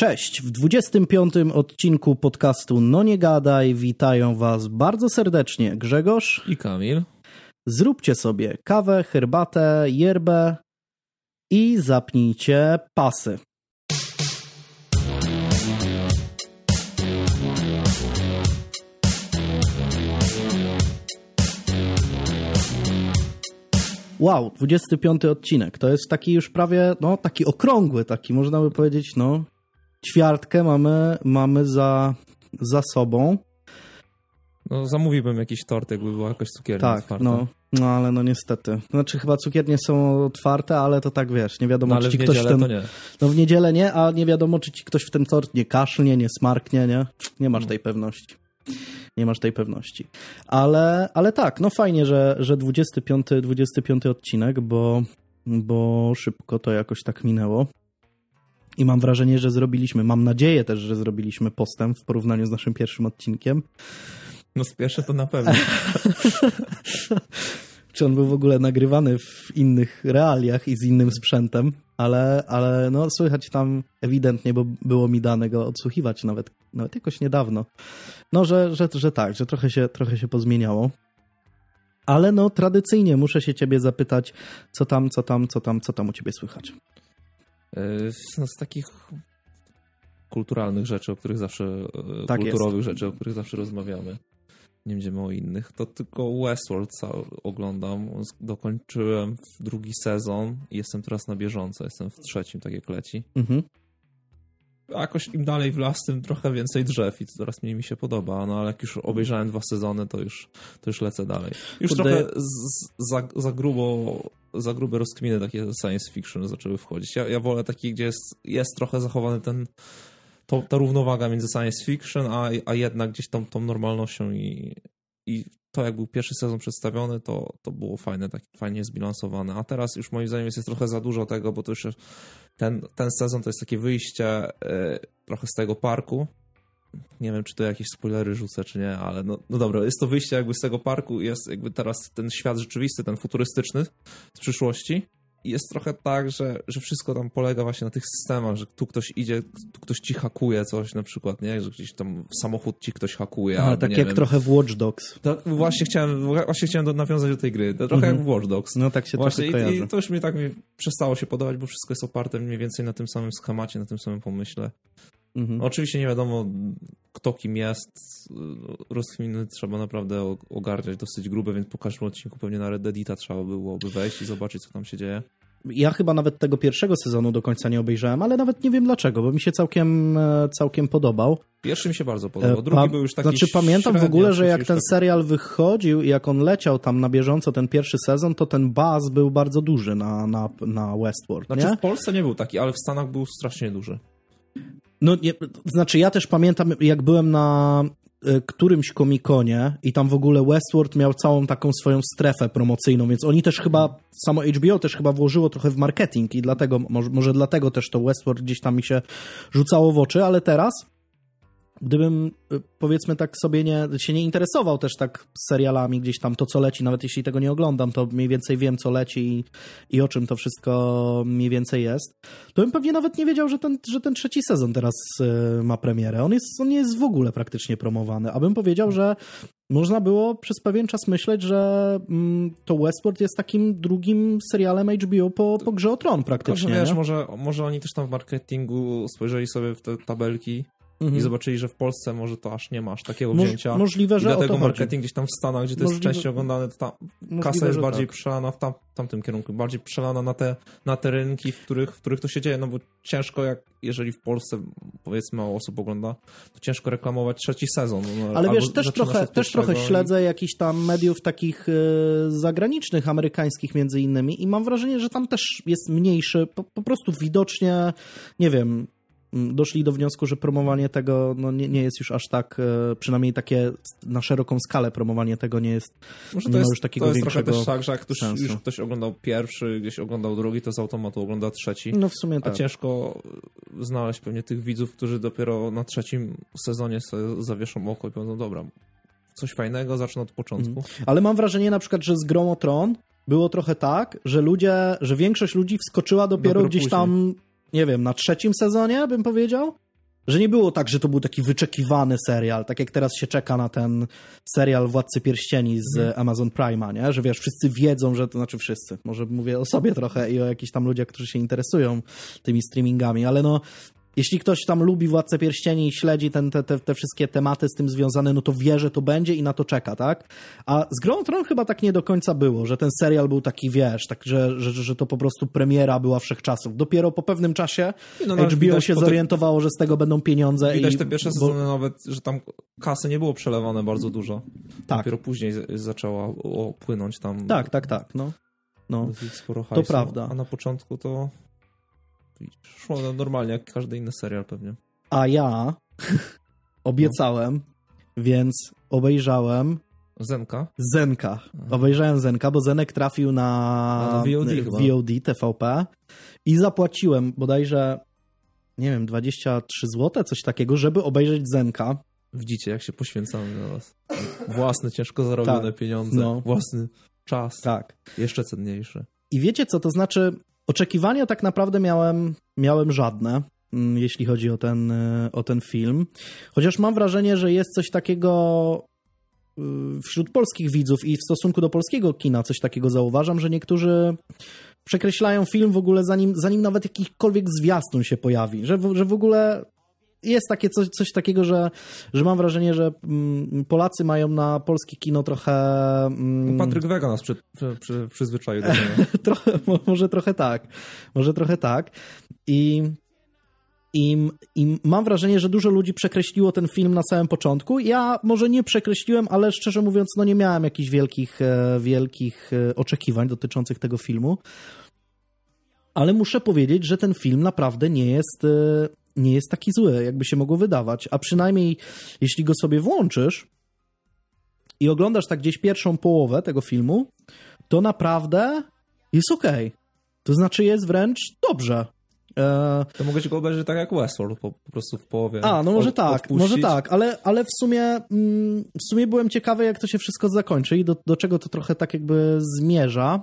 Cześć, w 25. odcinku podcastu No Nie Gadaj witają Was bardzo serdecznie Grzegorz i Kamil. Zróbcie sobie kawę, herbatę, yerbę i zapnijcie pasy. Wow, 25 odcinek. To jest taki już prawie, no taki okrągły, taki można by powiedzieć, no ćwiartkę mamy, mamy za, za sobą. No zamówiłbym jakiś tort, jakby była jakaś cukiernia tak, otwarta. No, no ale no niestety. Znaczy chyba cukiernie są otwarte, ale to tak wiesz, nie wiadomo no, czy ci ktoś w ten... No w niedzielę nie, a nie wiadomo czy ci ktoś w ten tort nie kaszlnie, nie smarknie, nie? Nie masz no. tej pewności. Nie masz tej pewności. Ale, ale tak, no fajnie, że, że 25, 25 odcinek, bo, bo szybko to jakoś tak minęło. I mam wrażenie, że zrobiliśmy, mam nadzieję też, że zrobiliśmy postęp w porównaniu z naszym pierwszym odcinkiem. No spieszę to na pewno. Czy on był w ogóle nagrywany w innych realiach i z innym sprzętem, ale, ale no słychać tam ewidentnie, bo było mi dane go odsłuchiwać nawet, nawet jakoś niedawno. No, że, że, że tak, że trochę się, trochę się pozmieniało. Ale no tradycyjnie muszę się ciebie zapytać, co tam, co tam, co tam, co tam u ciebie słychać. E, no, z takich kulturalnych rzeczy, o których zawsze, e, tak kulturowych jest. rzeczy, o których zawsze rozmawiamy. Nie będziemy o innych. To tylko Westworld oglądam. Dokończyłem drugi sezon i jestem teraz na bieżąco. Jestem w trzecim, tak jak leci. Mhm jakoś im dalej w las, tym trochę więcej drzew i coraz mniej mi się podoba, no ale jak już obejrzałem dwa sezony, to już, to już lecę dalej. Już trochę z, za, za grubo za grube rozkminy takie science fiction zaczęły wchodzić. Ja, ja wolę taki, gdzie jest, jest trochę zachowany ten to, ta równowaga między science fiction, a, a jednak gdzieś tą, normalnością i, i to jak był pierwszy sezon przedstawiony, to, to było fajne, tak fajnie zbilansowane. A teraz już moim zdaniem jest, jest trochę za dużo tego, bo to już ten, ten sezon to jest takie wyjście y, trochę z tego parku. Nie wiem, czy to jakieś spoilery rzucę, czy nie, ale no, no dobra, jest to wyjście jakby z tego parku, jest jakby teraz ten świat rzeczywisty, ten futurystyczny z przyszłości jest trochę tak, że, że wszystko tam polega właśnie na tych systemach, że tu ktoś idzie, tu ktoś ci hakuje coś na przykład, nie? Że gdzieś tam samochód ci ktoś hakuje. Ale tak jak wiem. trochę w Watch Dogs. To, właśnie chciałem, właśnie chciałem do, nawiązać do tej gry. To trochę mhm. jak w Watch Dogs. No tak się właśnie trochę i, i to już mi tak mi przestało się podobać, bo wszystko jest oparte mniej więcej na tym samym schemacie, na tym samym pomyśle. Mhm. Oczywiście nie wiadomo, kto kim jest. Rozkminy trzeba naprawdę ogarniać dosyć grube, więc po każdym odcinku pewnie na Reddita trzeba byłoby wejść i zobaczyć, co tam się dzieje. Ja chyba nawet tego pierwszego sezonu do końca nie obejrzałem, ale nawet nie wiem dlaczego, bo mi się całkiem, e, całkiem podobał. Pierwszy mi się bardzo podobał, e, drugi pa, był już taki Znaczy pamiętam w ogóle, że jak ten tak... serial wychodził i jak on leciał tam na bieżąco, ten pierwszy sezon, to ten baz był bardzo duży na, na, na Westworld, Znaczy nie? w Polsce nie był taki, ale w Stanach był strasznie duży. No, nie, znaczy ja też pamiętam, jak byłem na e, którymś komikonie i tam w ogóle Westworld miał całą taką swoją strefę promocyjną, więc oni też chyba, samo HBO też chyba włożyło trochę w marketing i dlatego, może, może dlatego też to Westworld gdzieś tam mi się rzucało w oczy, ale teraz gdybym y, powiedzmy tak sobie nie, się nie interesował też tak serialami gdzieś tam to co leci, nawet jeśli tego nie oglądam, to mniej więcej wiem co leci i, i o czym to wszystko mniej więcej jest, to bym pewnie nawet nie wiedział, że ten, że ten trzeci sezon teraz y, ma premierę. On, jest, on nie jest w ogóle praktycznie promowany, abym powiedział, że można było przez pewien czas myśleć, że mm, to Westworld jest takim drugim serialem HBO po, po Grze o Tron praktycznie. Tylko, wiesz, może, może oni też tam w marketingu spojrzeli sobie w te tabelki mhm. i zobaczyli, że w Polsce może to aż nie masz takiego Moż, wzięcia. Możliwe, że I dlatego marketing chodzi. gdzieś tam w Stanach, gdzie to możliwe, jest częściej oglądane, to ta kasa jest bardziej tak. przelana w tam, tamtym kierunku, bardziej przelana na te, na te rynki, w których, w których to się dzieje, no bo ciężko jak, jeżeli w Polsce powiedzmy mało osób ogląda, to ciężko reklamować trzeci sezon. No, Ale wiesz, też trochę, też trochę śledzę i... jakichś tam mediów takich y, zagranicznych, amerykańskich między innymi i mam wrażenie, że tam też jest mniejszy, po, po prostu widocznie, nie wiem, doszli do wniosku, że promowanie tego no, nie, nie jest już aż tak, e, przynajmniej takie na szeroką skalę promowanie tego nie jest, Może to nie jest, już takiego to jest większego trochę też tak, że jak ktoś, już ktoś oglądał pierwszy, gdzieś oglądał drugi, to z automatu ogląda trzeci. No w sumie tak. A ciężko znaleźć pewnie tych widzów, którzy dopiero na trzecim sezonie sobie zawieszą oko i powiedzą, dobra, coś fajnego, zacznę od początku. Mhm. Ale mam wrażenie na przykład, że z Grą o Tron było trochę tak, że ludzie, że większość ludzi wskoczyła dopiero, dopiero gdzieś później. tam nie wiem, na trzecim sezonie bym powiedział. że nie było tak, że to był taki wyczekiwany serial, tak jak teraz się czeka na ten serial Władcy Pierścieni z hmm. Amazon Prime'a, nie? Że wiesz, wszyscy wiedzą, że to znaczy wszyscy, może mówię o sobie trochę i o jakichś tam ludziach, którzy się interesują tymi streamingami, ale no jeśli ktoś tam lubi Władcę Pierścieni i śledzi ten, te, te, te, wszystkie tematy z tym związane, no to wie, że to będzie i na to czeka, tak? A z Grą Tron chyba tak nie do końca było, że ten serial był taki, wiesz, tak, że, że, że to po prostu premiera była wszechczasów. Dopiero po pewnym czasie no, no, HBO się zorientowało, że z tego będą pieniądze. Widać i, te pierwsze bo... sezony nawet, że tam kasy nie było przelewane bardzo dużo. Tak. Dopiero później zaczęła płynąć tam. Tak, tak, tak, no. No, hajsu, to prawda. A na początku to szło normalnie, jak każdy inny serial pewnie. A ja obiecałem, więc obejrzałem Zenka? Zenka. Obejrzałem Zenka, bo Zenek trafił na, na VOD, VOD TVP i zapłaciłem bodajże, nie wiem, 23 zł, coś takiego, żeby obejrzeć Zenka. Widzicie, jak się poświęcamy na was. Własne, ciężko zarobione tak, pieniądze, no. własny czas. Tak. Jeszcze cenniejszy. I wiecie co, to znaczy Oczekiwania tak naprawdę miałem, miałem żadne, mm, jeśli chodzi o ten, e, o ten film. Chociaż mam wrażenie, że jest coś takiego y, wśród polskich widzów i w stosunku do polskiego kina coś takiego zauważam, że niektórzy przekreślają film w ogóle zanim, zanim nawet jakikolwiek zwiastun się pojawi, że, że w ogóle jest takie coś, coś takiego, że, że mam wrażenie, że mm, Polacy mają na polskie kino trochę... Mm, Patryk Wega nas przy, przy, przy, przyzwyczaił do tego. trochę, może trochę tak. Może trochę tak. I, i, I mam wrażenie, że dużo ludzi przekreśliło ten film na samym początku. Ja może nie przekreśliłem, ale szczerze mówiąc, no nie miałem jakichś wielkich, e, wielkich e, oczekiwań dotyczących tego filmu. Ale muszę powiedzieć, że ten film naprawdę nie jest e, nie jest taki zły, jakby się mogło wydawać. A przynajmniej jeśli go sobie włączysz i oglądasz tak gdzieś pierwszą połowę tego filmu, to naprawdę jest ok. To znaczy jest wręcz dobrze. E... To mogę go obejrzeć tak jak Westworld, po, po prostu w połowie. A, no może od, tak, odpuścić. może tak, ale, ale w sumie mm, w sumie byłem ciekawy, jak to się wszystko zakończy i do, do czego to trochę tak jakby zmierza.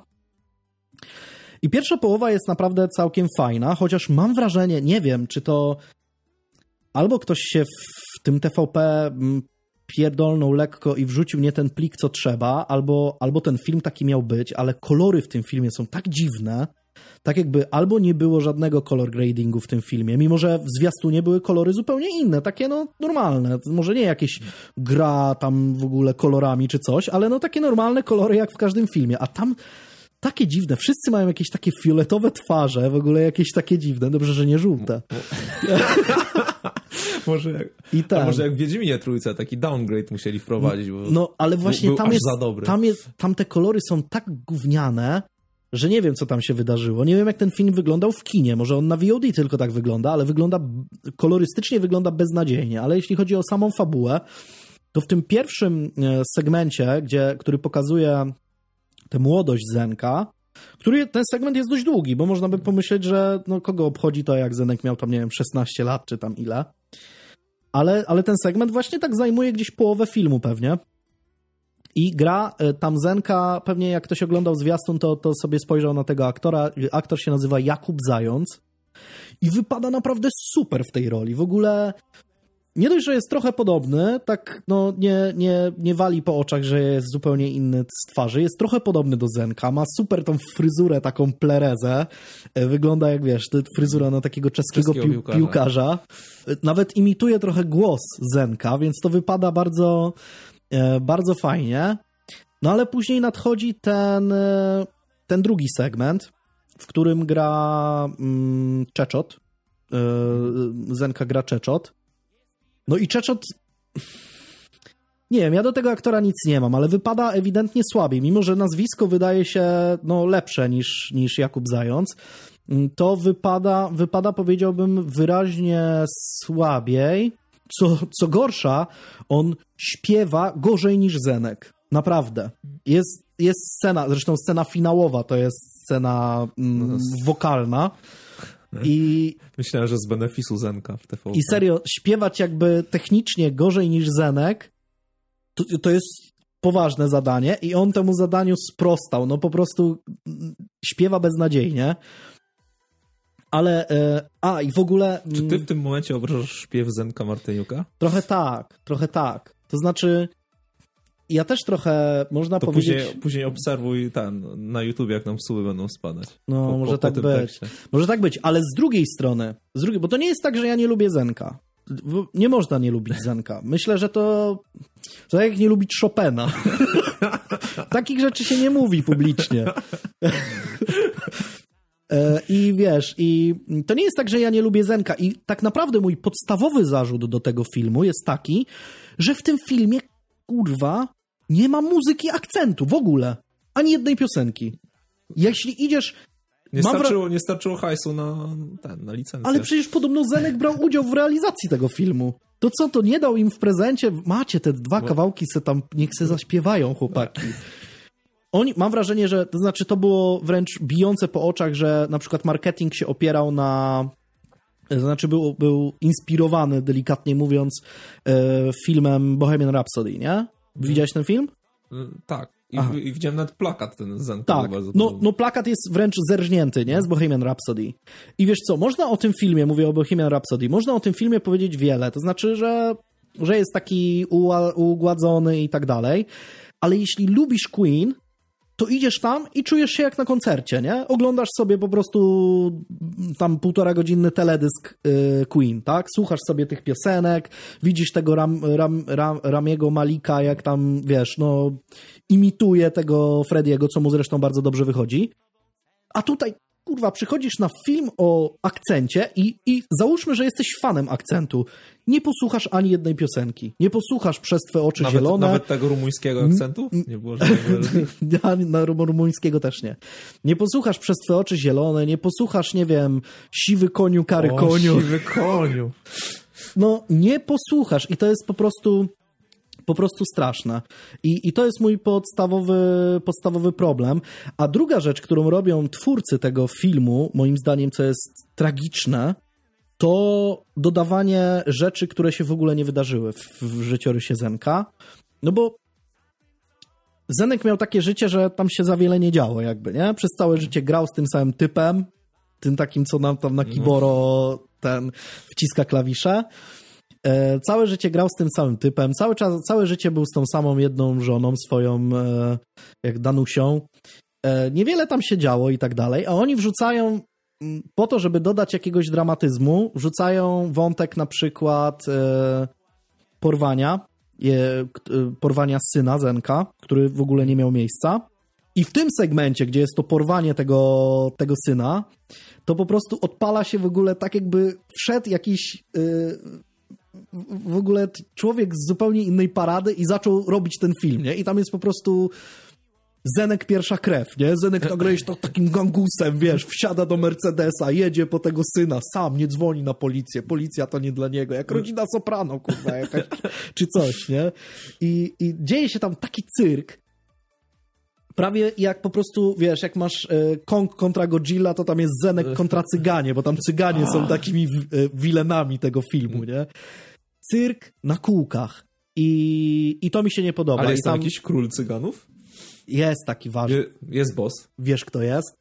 I pierwsza połowa jest naprawdę całkiem fajna, chociaż mam wrażenie, nie wiem, czy to albo ktoś się w tym TVP mm, pierdolnął lekko i wrzucił nie ten plik, co trzeba, albo, albo ten film taki miał być, ale kolory w tym filmie są tak dziwne, tak jakby albo nie było żadnego color gradingu w tym filmie, mimo że w zwiastunie były kolory zupełnie inne, takie no normalne, może nie jakieś gra tam w ogóle kolorami czy coś, ale no takie normalne kolory jak w każdym filmie, a tam takie dziwne. Wszyscy mają jakieś takie fioletowe twarze, w ogóle jakieś takie dziwne. Dobrze, że nie żółte. może, jak, I tak. może jak w Wiedźminie Trójce taki downgrade musieli wprowadzić. Bo no, ale właśnie tam jest, tam jest, tam te kolory są tak gówniane, że nie wiem, co tam się wydarzyło. Nie wiem, jak ten film wyglądał w kinie. Może on na VOD tylko tak wygląda, ale wygląda, kolorystycznie wygląda beznadziejnie. Ale jeśli chodzi o samą fabułę, to w tym pierwszym e, segmencie, gdzie, który pokazuje tę młodość Zenka, który ten segment jest dość długi, bo można by pomyśleć, że no, kogo obchodzi to, jak Zenek miał tam, nie wiem, 16 lat, czy tam ile. Ale, ale ten segment właśnie tak zajmuje gdzieś połowę filmu pewnie. I gra e, tam Zenka, pewnie jak ktoś oglądał zwiastun, to, to sobie spojrzał na tego aktora. Aktor się nazywa Jakub Zając. I wypada naprawdę super w tej roli. W ogóle nie dość, że jest trochę podobny, tak no nie, nie, nie wali po oczach, że jest zupełnie inny z twarzy. Jest trochę podobny do Zenka, ma super tą fryzurę, taką plerezę. E, wygląda jak wiesz, fryzura na takiego czeskiego, pił piłkarza. piłkarza. E, nawet imituje trochę głos Zenka, więc to wypada bardzo, e, bardzo fajnie. No ale później nadchodzi ten, ten drugi segment, w którym gra mm, Czeczot. Zenka gra Czeczot no i Czeczot... Nie wiem, ja do tego aktora nic nie mam, ale wypada ewidentnie słabiej. Mimo, że nazwisko wydaje się no, lepsze niż, niż Jakub Zając, to wypada, wypada, powiedziałbym, wyraźnie słabiej. Co, co gorsza, on śpiewa gorzej niż Zenek. Naprawdę. Jest, jest scena, zresztą scena finałowa to jest scena mm, no wokalna i, Myślałem, że z benefisu Zenka w TVP. I serio, śpiewać jakby technicznie gorzej niż Zenek, to, to jest poważne zadanie i on temu zadaniu sprostał. No po prostu śpiewa beznadziejnie. Ale, e, a i w ogóle... Czy ty w tym momencie obrażasz śpiew Zenka Martyniuka? Trochę tak, trochę tak. To znaczy, ja też trochę, można to powiedzieć... Później, później obserwuj ten, na YouTube, jak nam suły będą spadać. No, po, może po, tak po być. Tekście. Może tak być, ale z drugiej strony, z drugiej, bo to nie jest tak, że ja nie lubię Zenka. Nie można nie lubić Zenka. Myślę, że to, to jak nie lubić Chopina. Takich rzeczy się nie mówi publicznie. E, I wiesz, i to nie jest tak, że ja nie lubię Zenka. I tak naprawdę mój podstawowy zarzut do tego filmu jest taki, że w tym filmie, kurwa, nie ma muzyki akcentu w ogóle. Ani jednej piosenki. Jeśli idziesz nie, starczyło, nie starczyło hajsu na, ten, na licencję. Ale przecież podobno Zenek brał udział w realizacji tego filmu. To co, to nie dał im w prezencie? Macie te dwa Bo... kawałki, se tam, niech se zaśpiewają chłopaki. Oni, mam wrażenie, że to znaczy to było wręcz bijące po oczach, że na przykład marketing się opierał na to znaczy był, był inspirowany, delikatnie mówiąc, e, filmem Bohemian Rhapsody, nie? Widziałeś ten film? Mm, tak. I, I, widziałem nawet plakat ten z Tak, no, no plakat jest wręcz zerżnięty, nie? Z Bohemian Rhapsody. I wiesz co, można o tym filmie, mówię o Bohemian Rhapsody, można o tym filmie powiedzieć wiele. To znaczy, że, że jest taki ugładzony i tak dalej. Ale jeśli lubisz Queen, to idziesz tam i czujesz się jak na koncercie, nie? Oglądasz sobie po prostu tam półtora godzinny teledysk y, Queen, tak? Słuchasz sobie tych piosenek, widzisz tego Ram, Ram, Ram, Ramiego Malika, jak tam, wiesz, no imituje tego Frediego, co mu zresztą bardzo dobrze wychodzi. A tutaj kurwa, przychodzisz na film o akcencie i, i załóżmy, że jesteś fanem akcentu. Nie posłuchasz ani jednej piosenki. Nie posłuchasz przez twoje oczy nawet, zielone. Nawet tego rumuńskiego akcentu? Nie było żadnego. na rumuńskiego też nie. Nie posłuchasz przez twoje oczy zielone, nie posłuchasz, nie wiem, siwy koniu, kary o, koniu. siwy koniu. No, nie posłuchasz i to jest po prostu po prostu straszna. I, I to jest mój podstawowy, podstawowy problem. A druga rzecz, którą robią twórcy tego filmu, moim zdaniem, co jest tragiczne, to dodawanie rzeczy, które się w ogóle nie wydarzyły w, w życiorysie Zenka. No bo Zenek miał takie życie, że tam się za wiele nie działo, jakby, nie? Przez całe życie grał z tym samym typem, tym takim, co nam tam na no. kiboro ten wciska klawisze. E, całe życie grał z tym samym typem, cały czas, całe życie był z tą samą jedną żoną swoją, e, jak Danusią. E, niewiele tam się działo i tak dalej, a oni wrzucają po to, żeby dodać jakiegoś dramatyzmu, wrzucają wątek na przykład porwania, porwania syna Zenka, który w ogóle nie miał miejsca. I w tym segmencie, gdzie jest to porwanie tego, tego syna, to po prostu odpala się w ogóle tak, jakby wszedł jakiś w ogóle człowiek z zupełnie innej parady i zaczął robić ten film, nie? I tam jest po prostu Zenek pierwsza krew, nie? Zenek nagle jest to takim gangusem, wiesz, wsiada do Mercedesa, jedzie po tego syna, sam nie dzwoni na policję, policja to nie dla niego, jak rodzina Soprano, kurwa, jakaś, czy coś, nie? I, I dzieje się tam taki cyrk, prawie jak po prostu, wiesz, jak masz e, Kong kontra Godzilla, to tam jest Zenek kontra Cyganie, bo tam Cyganie są takimi e, wilenami tego filmu, nie? Cyrk na kółkach. I, I to mi się nie podoba. Ale jest tam jakiś król cyganów? Jest taki ważny. Je, jest boss. Wiesz, kto jest?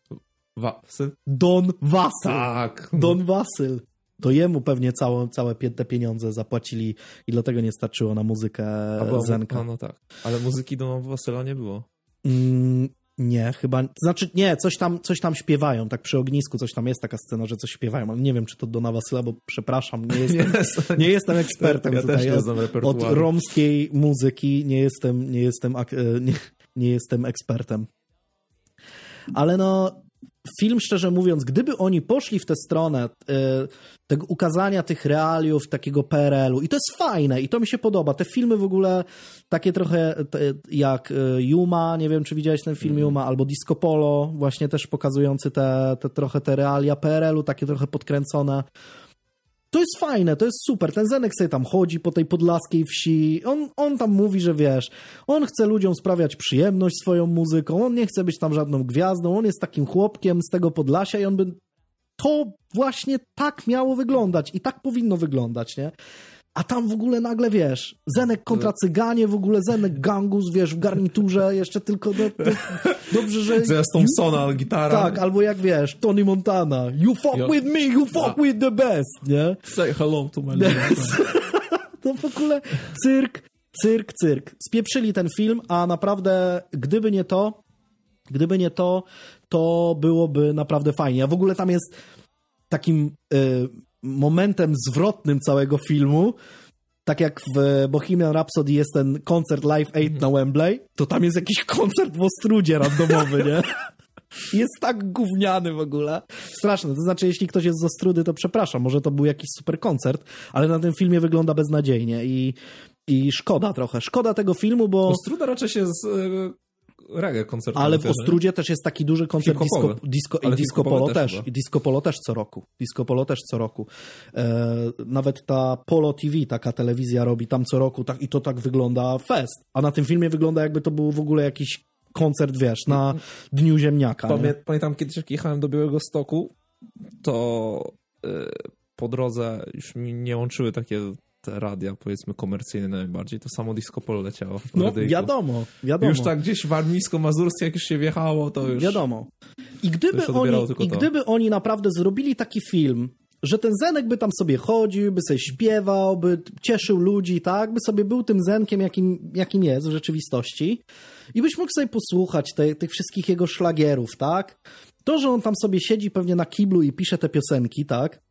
Wasyl? Don Wasyl. Tak. Don Wasyl. To jemu pewnie całe, całe te pieniądze zapłacili i dlatego nie starczyło na muzykę A, Zenka. No, no tak. Ale muzyki do Wasyla nie było. Mm, nie, chyba. Znaczy, nie, coś tam, coś tam śpiewają, tak przy ognisku coś tam jest taka scena, że coś śpiewają, ale nie wiem, czy to Dona Wasyla, bo przepraszam, nie jestem, yes. nie jestem ekspertem ja tutaj od, od romskiej muzyki, nie jestem, nie jestem, e, nie, nie jestem ekspertem. Ale no, film, szczerze mówiąc, gdyby oni poszli w tę stronę y, tego ukazania tych realiów, takiego PRL-u, i to jest fajne, i to mi się podoba. Te filmy w ogóle takie trochę jak y, Yuma, nie wiem, czy widziałeś ten film mm. Yuma, albo Disco Polo, właśnie też pokazujący te, te trochę te realia PRL-u, takie trochę podkręcone. To jest fajne, to jest super. Ten Zenek sobie tam chodzi po tej podlaskiej wsi. On, on tam mówi, że wiesz, on chce ludziom sprawiać przyjemność swoją muzyką, on nie chce być tam żadną gwiazdą, on jest takim chłopkiem z tego Podlasia i on by... To właśnie tak miało wyglądać i tak powinno wyglądać, nie? A tam w ogóle nagle, wiesz, Zenek kontra Cyganie, w ogóle Zenek Gangus, wiesz, w garniturze, jeszcze tylko do, do, dobrze, że... Zamiast Thompsona gitara. Tak, albo jak wiesz, Tony Montana, you fuck Yo. with me, you fuck with the best, nie? Say hello to my To w ogóle cyrk, cyrk, cyrk. Spieprzyli ten film, a naprawdę, gdyby nie to, gdyby nie to, to byłoby naprawdę fajnie. A w ogóle tam jest takim y, momentem zwrotnym całego filmu, tak jak w Bohemian Rhapsody jest ten koncert Live 8 na Wembley, to tam jest jakiś koncert w Ostrudzie randomowy, nie? Jest tak gówniany w ogóle. Straszne. To znaczy, jeśli ktoś jest z Ostrudy, to przepraszam, może to był jakiś super koncert, ale na tym filmie wygląda beznadziejnie i, i szkoda trochę. Szkoda tego filmu, bo... Ostruda raczej się z reggae koncertowy. Ale w Ostrudzie też jest taki duży koncert disco, disco, i disco polo też. też. I disco polo też co roku. Disco polo też co roku. E, nawet ta Polo TV, taka telewizja robi tam co roku tak, i to tak wygląda fest. A na tym filmie wygląda jakby to był w ogóle jakiś koncert, wiesz, na Dniu Ziemniaka. Pamię, pamiętam kiedyś jak jechałem do Białego Stoku, to y, po drodze już mi nie łączyły takie te radia, powiedzmy, komercyjne najbardziej, to samo disco polo leciało. No, radyjku. wiadomo, wiadomo. Już tak gdzieś w armińsko-mazurskie, jak już się wjechało, to już... Wiadomo. I gdyby, oni, i gdyby oni naprawdę zrobili taki film, że ten Zenek by tam sobie chodził, by sobie śpiewał, by cieszył ludzi, tak? By sobie był tym Zenkiem, jakim, jakim jest w rzeczywistości i byś mógł sobie posłuchać te, tych wszystkich jego szlagierów, tak? To, że on tam sobie siedzi pewnie na kiblu i pisze te piosenki, tak?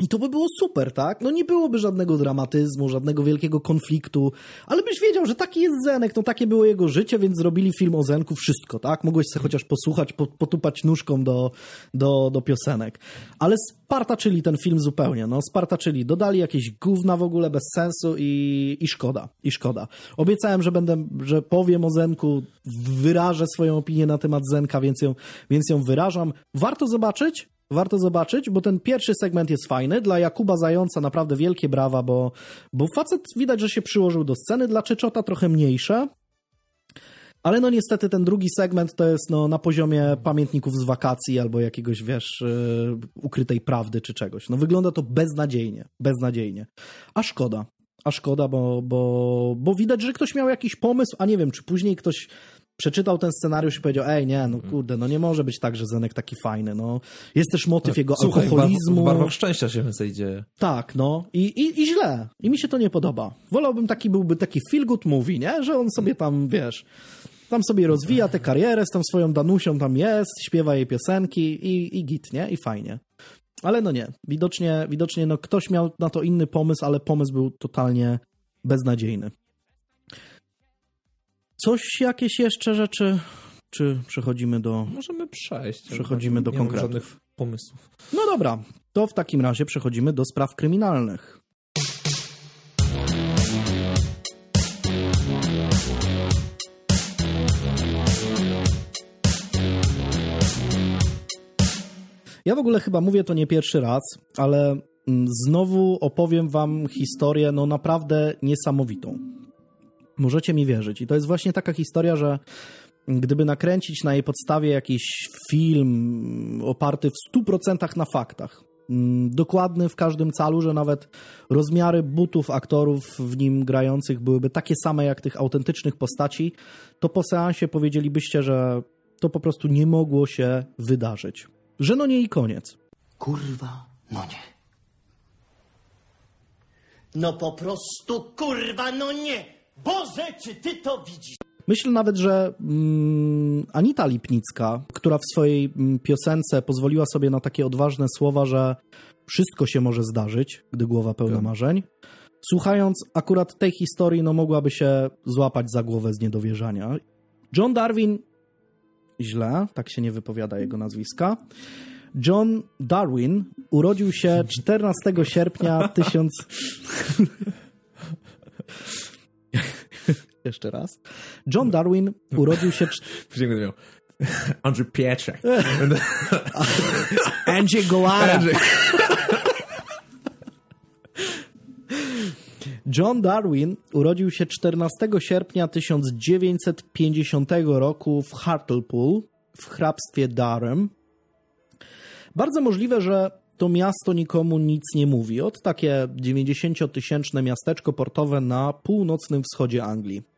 I to by było super, tak? No nie byłoby żadnego dramatyzmu, żadnego wielkiego konfliktu, ale byś wiedział, że taki jest Zenek, no takie było jego życie, więc zrobili film o Zenku, wszystko, tak? Mogłeś sobie chociaż posłuchać, potupać nóżką do, do, do piosenek. Ale spartaczyli ten film zupełnie, no spartaczyli. Dodali jakieś gówna w ogóle bez sensu i, i szkoda, i szkoda. Obiecałem, że będę, że powiem o Zenku, wyrażę swoją opinię na temat Zenka, więc ją, więc ją wyrażam. Warto zobaczyć, Warto zobaczyć, bo ten pierwszy segment jest fajny. Dla Jakuba Zająca naprawdę wielkie brawa, bo, bo facet widać, że się przyłożył do sceny. Dla Czeczota trochę mniejsze. Ale no niestety ten drugi segment to jest no, na poziomie pamiętników z wakacji albo jakiegoś, wiesz, yy, ukrytej prawdy czy czegoś. No wygląda to beznadziejnie, beznadziejnie. A szkoda, a szkoda, bo, bo, bo widać, że ktoś miał jakiś pomysł, a nie wiem, czy później ktoś przeczytał ten scenariusz i powiedział, ej, nie, no kurde, no nie może być tak, że Zenek taki fajny, no. Jest też motyw tak. jego Słuchaj, alkoholizmu. W barwach szczęścia się więcej dzieje. Tak, no. I, i, I źle. I mi się to nie podoba. Wolałbym taki, byłby taki feel good movie, nie? Że on sobie tam, wiesz, tam sobie rozwija tę karierę z tą swoją Danusią tam jest, śpiewa jej piosenki i, i git, nie? I fajnie. Ale no nie. Widocznie, widocznie no ktoś miał na to inny pomysł, ale pomysł był totalnie beznadziejny. Coś, jakieś jeszcze rzeczy, czy przechodzimy do... Możemy przejść. Przechodzimy do konkretów. żadnych pomysłów. No dobra, to w takim razie przechodzimy do spraw kryminalnych. Ja w ogóle chyba mówię to nie pierwszy raz, ale mm, znowu opowiem wam historię no naprawdę niesamowitą. Możecie mi wierzyć. I to jest właśnie taka historia, że gdyby nakręcić na jej podstawie jakiś film oparty w 100% na faktach, mm, dokładny w każdym calu, że nawet rozmiary butów aktorów w nim grających byłyby takie same jak tych autentycznych postaci, to po seansie powiedzielibyście, że to po prostu nie mogło się wydarzyć. Że no nie i koniec. Kurwa, no nie. No po prostu kurwa, no nie. Boże, czy ty to widzisz? Myślę nawet, że mm, Anita Lipnicka, która w swojej mm, piosence pozwoliła sobie na takie odważne słowa, że wszystko się może zdarzyć, gdy głowa pełna tak. marzeń. Słuchając akurat tej historii, no mogłaby się złapać za głowę z niedowierzania. John Darwin, źle, tak się nie wypowiada jego nazwiska. John Darwin urodził się 14 sierpnia 1000... Jeszcze raz. John Darwin urodził się... Później będę miał Andrzej Pietrzak. Andrzej Gołara. John Darwin urodził się 14 sierpnia 1950 roku w Hartlepool w hrabstwie Durham. Bardzo możliwe, że to miasto nikomu nic nie mówi. Od takie 90-tysięczne miasteczko portowe na północnym wschodzie Anglii.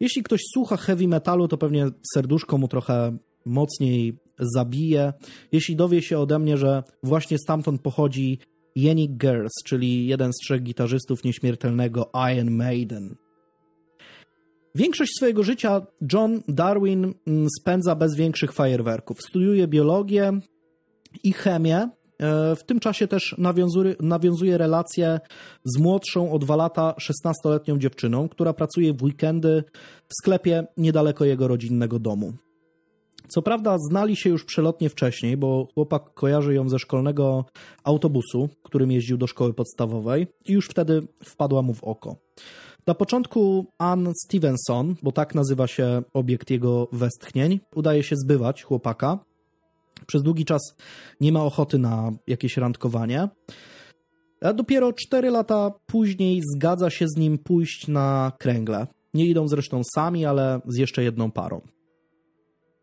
Jeśli ktoś słucha heavy metalu, to pewnie serduszko mu trochę mocniej zabije. Jeśli dowie się ode mnie, że właśnie stamtąd pochodzi Yannick Gers, czyli jeden z trzech gitarzystów nieśmiertelnego Iron Maiden. Większość swojego życia John Darwin spędza bez większych fajerwerków. Studiuje biologię i chemię. E, w tym czasie też nawiązuje, nawiązuje relacje z młodszą o dwa lata 16-letnią dziewczyną, która pracuje w weekendy w sklepie niedaleko jego rodzinnego domu. Co prawda znali się już przelotnie wcześniej, bo chłopak kojarzy ją ze szkolnego autobusu, którym jeździł do szkoły podstawowej i już wtedy wpadła mu w oko. Na początku Ann Stevenson, bo tak nazywa się obiekt jego westchnień, udaje się zbywać chłopaka. Przez długi czas nie ma ochoty na jakieś randkowanie. A dopiero 4 lata później zgadza się z nim pójść na kręgle. Nie idą zresztą sami, ale z jeszcze jedną parą.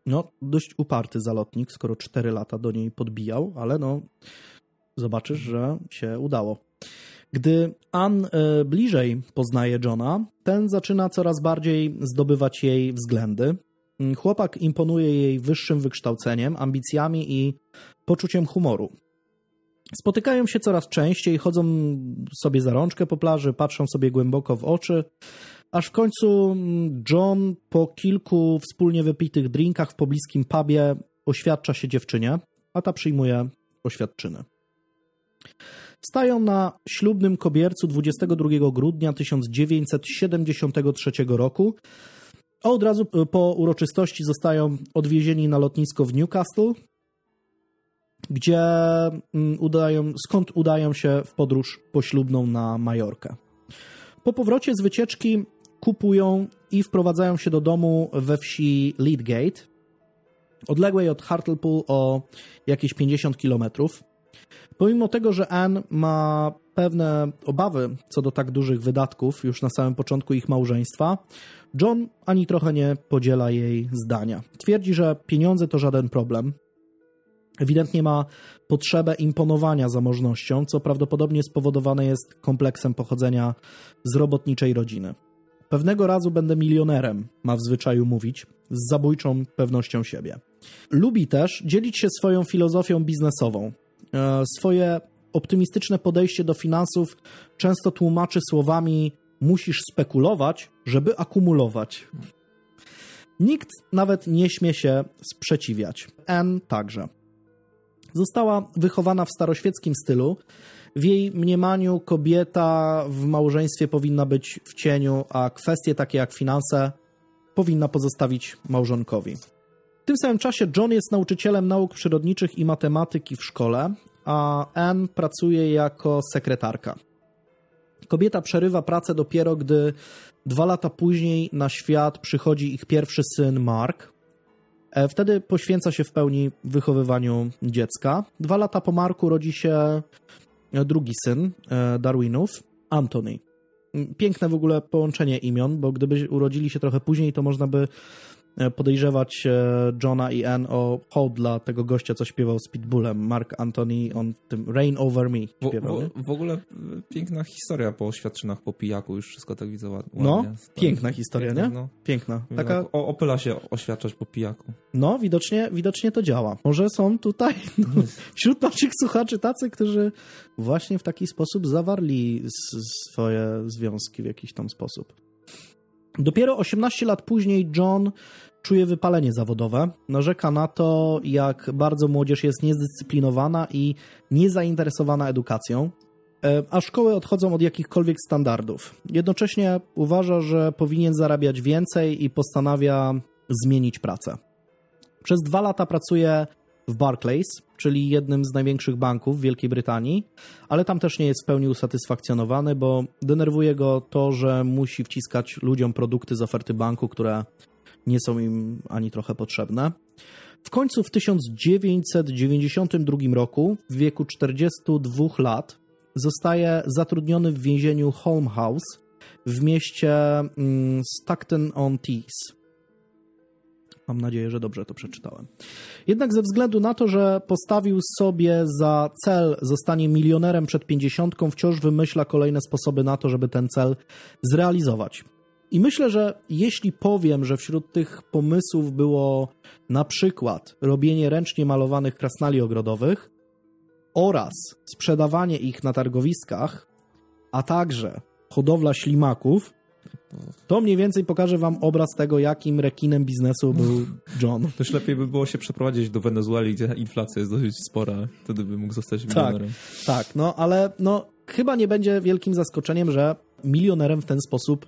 No, dość uparty zalotnik, skoro 4 lata do niej podbijał, ale no, zobaczysz, że się udało. Gdy Ann e, bliżej poznaje Johna, ten zaczyna coraz bardziej zdobywać jej względy. Chłopak imponuje jej wyższym wykształceniem, ambicjami i poczuciem humoru. Spotykają się coraz częściej, chodzą sobie za rączkę po plaży, patrzą sobie głęboko w oczy, aż w końcu mm, John po kilku wspólnie wypitych drinkach w pobliskim pubie oświadcza się dziewczynie, a ta przyjmuje oświadczyny. Stają na ślubnym kobiercu 22 grudnia 1973 roku, od razu po uroczystości zostają odwiezieni na lotnisko w Newcastle, gdzie mm, udają, skąd udają się w podróż poślubną na Majorkę. Po powrocie z wycieczki kupują i wprowadzają się do domu we wsi Leadgate, odległej od Hartlepool o jakieś 50 kilometrów. Pomimo tego, że Anne ma pewne obawy co do tak dużych wydatków już na samym początku ich małżeństwa, John ani trochę nie podziela jej zdania. Twierdzi, że pieniądze to żaden problem. Ewidentnie ma potrzebę imponowania zamożnością, co prawdopodobnie spowodowane jest kompleksem pochodzenia z robotniczej rodziny. Pewnego razu będę milionerem, ma w zwyczaju mówić, z zabójczą pewnością siebie. Lubi też dzielić się swoją filozofią biznesową. E, swoje optymistyczne podejście do finansów często tłumaczy słowami: musisz spekulować, żeby akumulować. Nikt nawet nie śmie się sprzeciwiać. N także. Została wychowana w staroświeckim stylu. W jej mniemaniu kobieta w małżeństwie powinna być w cieniu, a kwestie takie jak finanse powinna pozostawić małżonkowi. W tym samym czasie John jest nauczycielem nauk przyrodniczych i matematyki w szkole, a Anne pracuje jako sekretarka. Kobieta przerywa pracę dopiero, gdy dwa lata później na świat przychodzi ich pierwszy syn Mark. E, wtedy poświęca się w pełni wychowywaniu dziecka. Dwa lata po Marku rodzi się drugi syn e, Darwinów, Anthony. Piękne w ogóle połączenie imion, bo gdyby urodzili się trochę później, to można by podejrzewać e, Johna i Ann o hołd dla tego gościa, co śpiewał z Pitbullem. Mark Anthony, on tym Rain Over Me śpiewał. W, w, w ogóle e, piękna historia po oświadczynach po pijaku, już wszystko tak widzę ładnie. No, piękna historia, piękna, nie? No. Piękna. Taka... O, opyla się oświadczać po pijaku. No, widocznie, widocznie to działa. Może są tutaj no, wśród naszych słuchaczy tacy, którzy właśnie w taki sposób zawarli swoje związki w jakiś tam sposób. Dopiero 18 lat później John czuje wypalenie zawodowe. Narzeka na to, jak bardzo młodzież jest niezdyscyplinowana i niezainteresowana edukacją, e, a szkoły odchodzą od jakichkolwiek standardów. Jednocześnie uważa, że powinien zarabiać więcej i postanawia zmienić pracę. Przez dwa lata pracuje w Barclays, czyli jednym z największych banków w Wielkiej Brytanii, ale tam też nie jest w pełni usatysfakcjonowany, bo denerwuje go to, że musi wciskać ludziom produkty z oferty banku, które nie są im ani trochę potrzebne. W końcu w 1992 roku, w wieku 42 lat, zostaje zatrudniony w więzieniu Holm House w mieście mm, Stockton-on-Tees. Mam nadzieję, że dobrze to przeczytałem. Jednak ze względu na to, że postawił sobie za cel zostanie milionerem przed pięćdziesiątką, wciąż wymyśla kolejne sposoby na to, żeby ten cel zrealizować. I myślę, że jeśli powiem, że wśród tych pomysłów było na przykład robienie ręcznie malowanych krasnali ogrodowych oraz sprzedawanie ich na targowiskach, a także hodowla ślimaków, to mniej więcej pokaże wam obraz tego, jakim rekinem biznesu był John. Też lepiej by było się przeprowadzić do Wenezueli, gdzie inflacja jest dosyć spora. Wtedy by mógł zostać tak, milionerem. Tak, tak no ale no, chyba nie będzie wielkim zaskoczeniem, że milionerem w ten sposób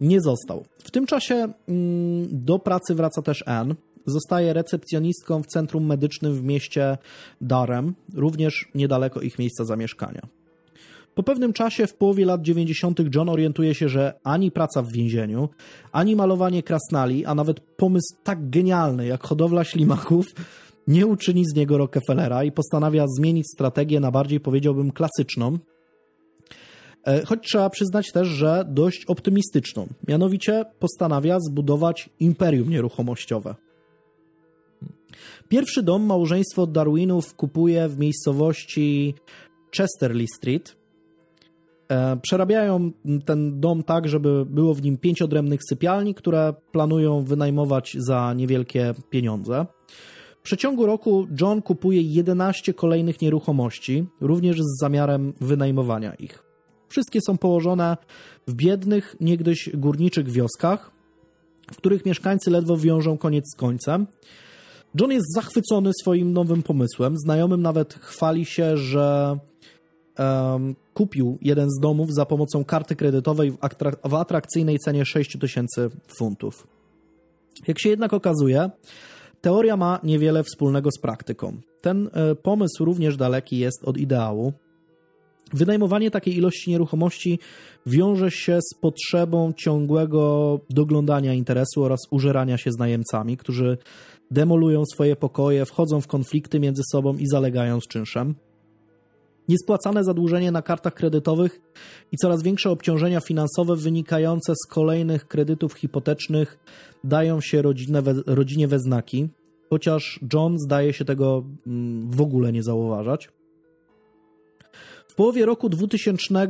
nie został. W tym czasie mm, do pracy wraca też Anne. Zostaje recepcjonistką w centrum medycznym w mieście Darem, również niedaleko ich miejsca zamieszkania. Po pewnym czasie, w połowie lat 90., John orientuje się, że ani praca w więzieniu, ani malowanie krasnali, a nawet pomysł tak genialny jak hodowla ślimaków nie uczyni z niego Rockefellera i postanawia zmienić strategię na bardziej, powiedziałbym, klasyczną. E, choć trzeba przyznać też, że dość optymistyczną. Mianowicie postanawia zbudować imperium nieruchomościowe. Pierwszy dom małżeństwo Darwinów kupuje w miejscowości Chesterley Street, E, przerabiają ten dom tak, żeby było w nim pięć odrębnych sypialni, które planują wynajmować za niewielkie pieniądze. W przeciągu roku John kupuje 11 kolejnych nieruchomości, również z zamiarem wynajmowania ich. Wszystkie są położone w biednych, niegdyś górniczych wioskach, w których mieszkańcy ledwo wiążą koniec z końcem. John jest zachwycony swoim nowym pomysłem. Znajomym nawet chwali się, że um, kupił jeden z domów za pomocą karty kredytowej w, w atrakcyjnej cenie 6 tysięcy funtów. Jak się jednak okazuje, teoria ma niewiele wspólnego z praktyką. Ten e, pomysł również daleki jest od ideału. Wynajmowanie takiej ilości nieruchomości wiąże się z potrzebą ciągłego doglądania interesu oraz użerania się z najemcami, którzy demolują swoje pokoje, wchodzą w konflikty między sobą i zalegają z czynszem. Niespłacane zadłużenie na kartach kredytowych i coraz większe obciążenia finansowe wynikające z kolejnych kredytów hipotecznych dają się rodzinie we znaki, chociaż John zdaje się tego mm, w ogóle nie zauważać. Połowie roku 2000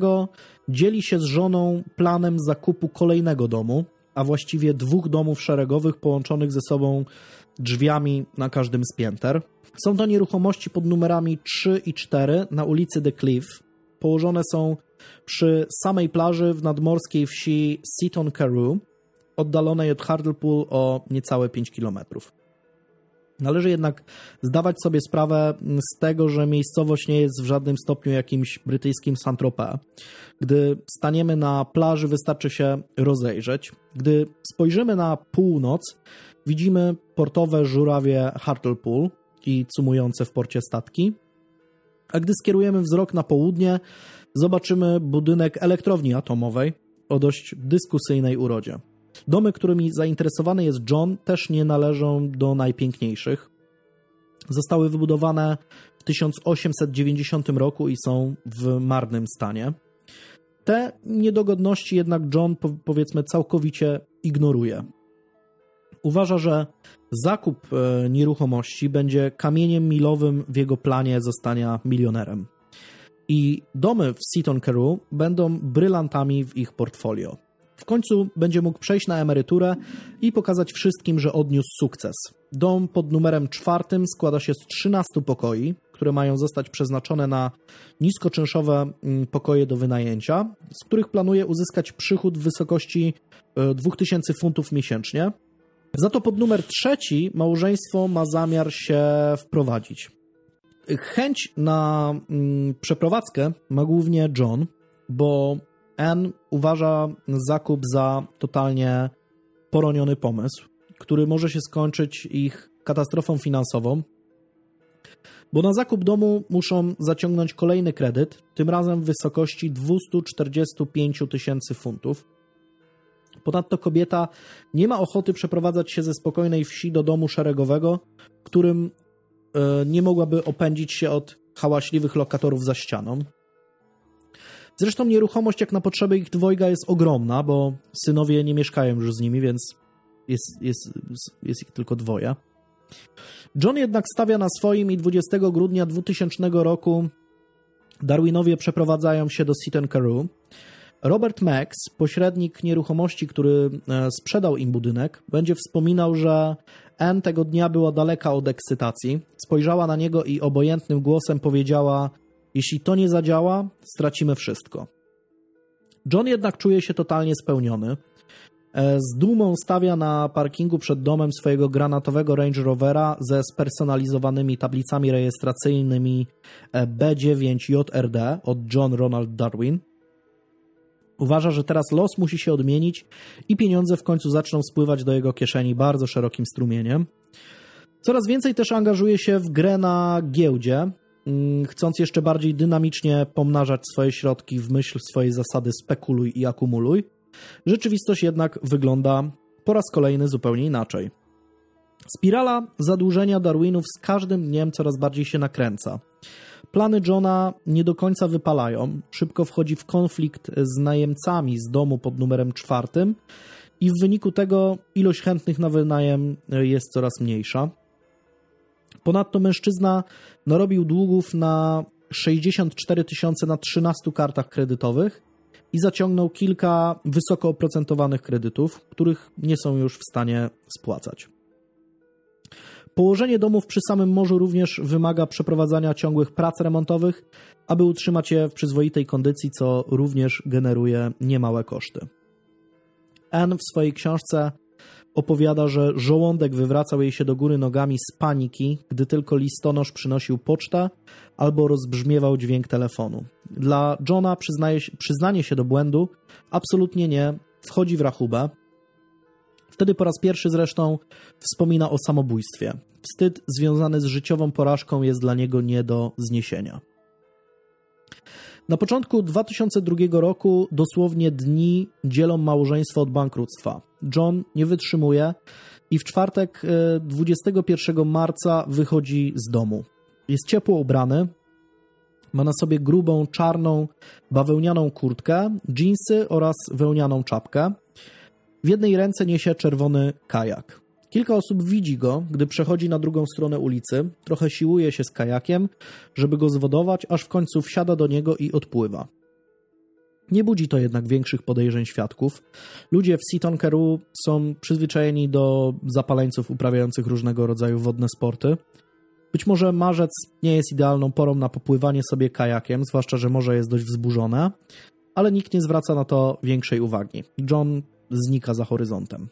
dzieli się z żoną planem zakupu kolejnego domu, a właściwie dwóch domów szeregowych połączonych ze sobą drzwiami na każdym z pięter. Są to nieruchomości pod numerami 3 i 4 na ulicy The Cliff. Położone są przy samej plaży w nadmorskiej wsi Seaton Carew, oddalonej od Hartlepool o niecałe 5 km. Należy jednak zdawać sobie sprawę z tego, że miejscowość nie jest w żadnym stopniu jakimś brytyjskim Saint-Tropez. Gdy staniemy na plaży, wystarczy się rozejrzeć. Gdy spojrzymy na północ, widzimy portowe żurawie Hartlepool, i cumujące w porcie statki. A gdy skierujemy wzrok na południe, zobaczymy budynek elektrowni atomowej o dość dyskusyjnej urodzie. Domy, którymi zainteresowany jest John, też nie należą do najpiękniejszych. Zostały wybudowane w 1890 roku i są w marnym stanie. Te niedogodności jednak John, powiedzmy, całkowicie ignoruje. Uważa, że zakup e, nieruchomości będzie kamieniem milowym w jego planie zostania milionerem. I domy w Seaton Carew będą brylantami w ich portfolio. W końcu będzie mógł przejść na emeryturę i pokazać wszystkim, że odniósł sukces. Dom pod numerem czwartym składa się z 13 pokoi, które mają zostać przeznaczone na niskoczynszowe mm, pokoje do wynajęcia, z których planuje uzyskać przychód w wysokości 2000 e, funtów miesięcznie, za to pod numer trzeci małżeństwo ma zamiar się wprowadzić. Chęć na mm, przeprowadzkę ma głównie John, bo Anne uważa zakup za totalnie poroniony pomysł, który może się skończyć ich katastrofą finansową, bo na zakup domu muszą zaciągnąć kolejny kredyt, tym razem w wysokości 245 tysięcy funtów. Ponadto kobieta nie ma ochoty przeprowadzać się ze spokojnej wsi do domu szeregowego, którym e, nie mogłaby opędzić się od hałaśliwych lokatorów za ścianą. Zresztą nieruchomość jak na potrzeby ich dwojga jest ogromna, bo synowie nie mieszkają już z nimi, więc jest, jest, jest ich tylko dwoje. John jednak stawia na swoim i 20 grudnia 2000 roku Darwinowie przeprowadzają się do Seaton Carew. Robert Max, pośrednik nieruchomości, który e, sprzedał im budynek, będzie wspominał, że Anne tego dnia była daleka od ekscytacji. Spojrzała na niego i obojętnym głosem powiedziała: Jeśli to nie zadziała, stracimy wszystko. John jednak czuje się totalnie spełniony. E, z dumą stawia na parkingu przed domem swojego granatowego Range Rovera ze spersonalizowanymi tablicami rejestracyjnymi e, B9JRD od John Ronald Darwin. Uważa, że teraz los musi się odmienić i pieniądze w końcu zaczną spływać do jego kieszeni bardzo szerokim strumieniem. Coraz więcej też angażuje się w grę na giełdzie, chcąc jeszcze bardziej dynamicznie pomnażać swoje środki w myśl swojej zasady spekuluj i akumuluj. Rzeczywistość jednak wygląda po raz kolejny zupełnie inaczej. Spirala zadłużenia Darwinów z każdym dniem coraz bardziej się nakręca. Plany Johna nie do końca wypalają. Szybko wchodzi w konflikt z najemcami z domu pod numerem czwartym i w wyniku tego ilość chętnych na wynajem jest coraz mniejsza. Ponadto mężczyzna narobił długów na 64 tysiące na 13 kartach kredytowych i zaciągnął kilka wysoko oprocentowanych kredytów, których nie są już w stanie spłacać. Położenie domów przy samym morzu również wymaga przeprowadzania ciągłych prac remontowych, aby utrzymać je w przyzwoitej kondycji, co również generuje niemałe koszty. Anne w swojej książce opowiada, że żołądek wywracał jej się do góry nogami z paniki, gdy tylko listonosz przynosił pocztę albo rozbrzmiewał dźwięk telefonu. Dla Johna przyznaje, przyznanie się do błędu absolutnie nie wchodzi w rachubę. Wtedy po raz pierwszy zresztą wspomina o samobójstwie. Wstyd związany z życiową porażką jest dla niego nie do zniesienia. Na początku 2002 roku dosłownie dni dzielą małżeństwo od bankructwa. John nie wytrzymuje i w czwartek 21 e, marca wychodzi z domu. Jest ciepło ubrany, ma na sobie grubą, czarną, bawełnianą kurtkę, dżinsy oraz wełnianą czapkę. W jednej ręce niesie czerwony kajak. Kilka osób widzi go, gdy przechodzi na drugą stronę ulicy, trochę siłuje się z kajakiem, żeby go zwodować, aż w końcu wsiada do niego i odpływa. Nie budzi to jednak większych podejrzeń świadków. Ludzie w Seaton Carew są przyzwyczajeni do zapaleńców uprawiających różnego rodzaju wodne sporty. Być może marzec nie jest idealną porą na popływanie sobie kajakiem, zwłaszcza, że morze jest dość wzburzone, ale nikt nie zwraca na to większej uwagi. John znika za horyzontem.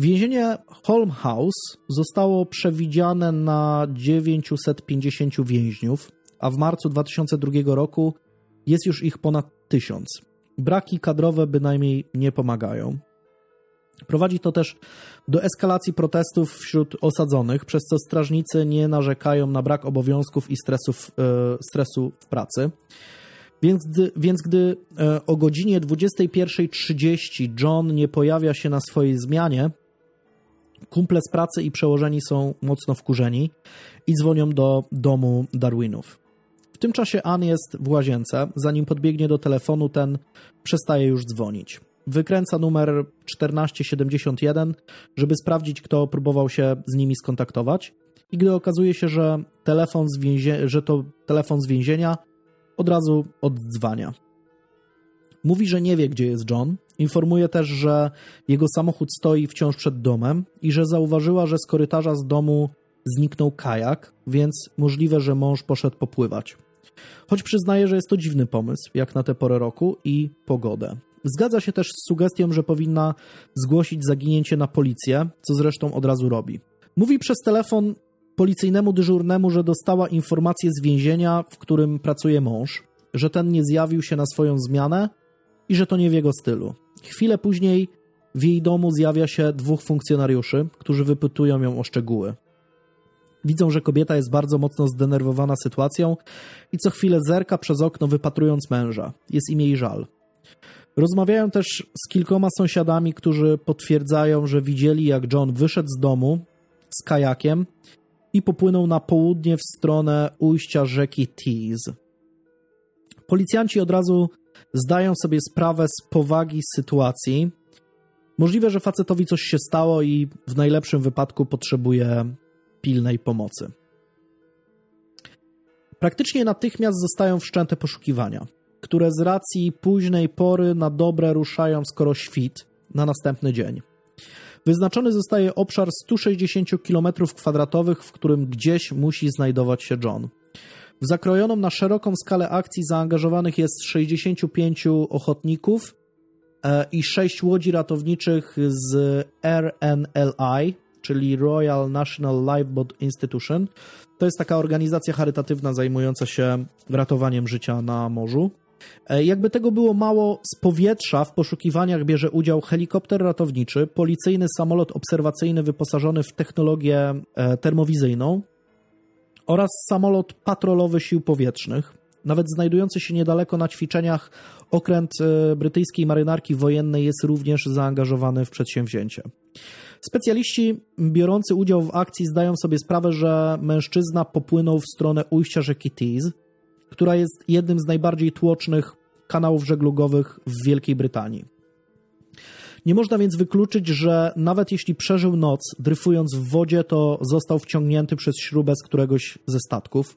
Więzienie Holm House zostało przewidziane na 950 więźniów, a w marcu 2002 roku jest już ich ponad 1000. Braki kadrowe bynajmniej nie pomagają. Prowadzi to też do eskalacji protestów wśród osadzonych, przez co strażnicy nie narzekają na brak obowiązków i stresów, e, stresu w pracy. Więc gdy, więc gdy e, o godzinie 21.30 John nie pojawia się na swojej zmianie, kumple z pracy i przełożeni są mocno wkurzeni i dzwonią do domu Darwinów. W tym czasie Ann jest w łazience. Zanim podbiegnie do telefonu, ten przestaje już dzwonić. Wykręca numer 1471, żeby sprawdzić, kto próbował się z nimi skontaktować. I gdy okazuje się, że, telefon z więzie- że to telefon z więzienia, od razu oddzwania. Mówi, że nie wie, gdzie jest John. Informuje też, że jego samochód stoi wciąż przed domem i że zauważyła, że z korytarza z domu zniknął kajak, więc możliwe, że mąż poszedł popływać. Choć przyznaje, że jest to dziwny pomysł, jak na tę porę roku i pogodę. Zgadza się też z sugestią, że powinna zgłosić zaginięcie na policję, co zresztą od razu robi. Mówi przez telefon policyjnemu dyżurnemu, że dostała informację z więzienia, w którym pracuje mąż, że ten nie zjawił się na swoją zmianę i że to nie w jego stylu. Chwilę później w jej domu zjawia się dwóch funkcjonariuszy, którzy wypytują ją o szczegóły. Widzą, że kobieta jest bardzo mocno zdenerwowana sytuacją i co chwilę zerka przez okno, wypatrując męża. Jest im jej żal. Rozmawiają też z kilkoma sąsiadami, którzy potwierdzają, że widzieli, jak John wyszedł z domu z kajakiem i popłynął na południe w stronę ujścia rzeki Tees. Policjanci od razu zdają sobie sprawę z powagi sytuacji. Możliwe, że facetowi coś się stało i w najlepszym wypadku potrzebuje pilnej pomocy. Praktycznie natychmiast zostają wszczęte poszukiwania, które z racji późnej pory na dobre ruszają skoro świt na następny dzień. Wyznaczony zostaje obszar 160 km2, w którym gdzieś musi znajdować się John. W zakrojoną na szeroką skalę akcji zaangażowanych jest 65 ochotników e, i 6 łodzi ratowniczych z RNLI, czyli Royal National Lifeboat Institution. To jest taka organizacja charytatywna zajmująca się ratowaniem życia na morzu. E, jakby tego było mało, z powietrza w poszukiwaniach bierze udział helikopter ratowniczy, policyjny samolot obserwacyjny wyposażony w technologię e, termowizyjną oraz samolot patrolowy sił powietrznych. Nawet znajdujący się niedaleko na ćwiczeniach okręt e, brytyjskiej marynarki wojennej jest również zaangażowany w przedsięwzięcie. Specjaliści biorący udział w akcji zdają sobie sprawę, że mężczyzna popłynął w stronę ujścia rzeki Tees, która jest jednym z najbardziej tłocznych kanałów żeglugowych w Wielkiej Brytanii. Nie można więc wykluczyć, że nawet jeśli przeżył noc, dryfując w wodzie, to został wciągnięty przez śrubę z któregoś ze statków.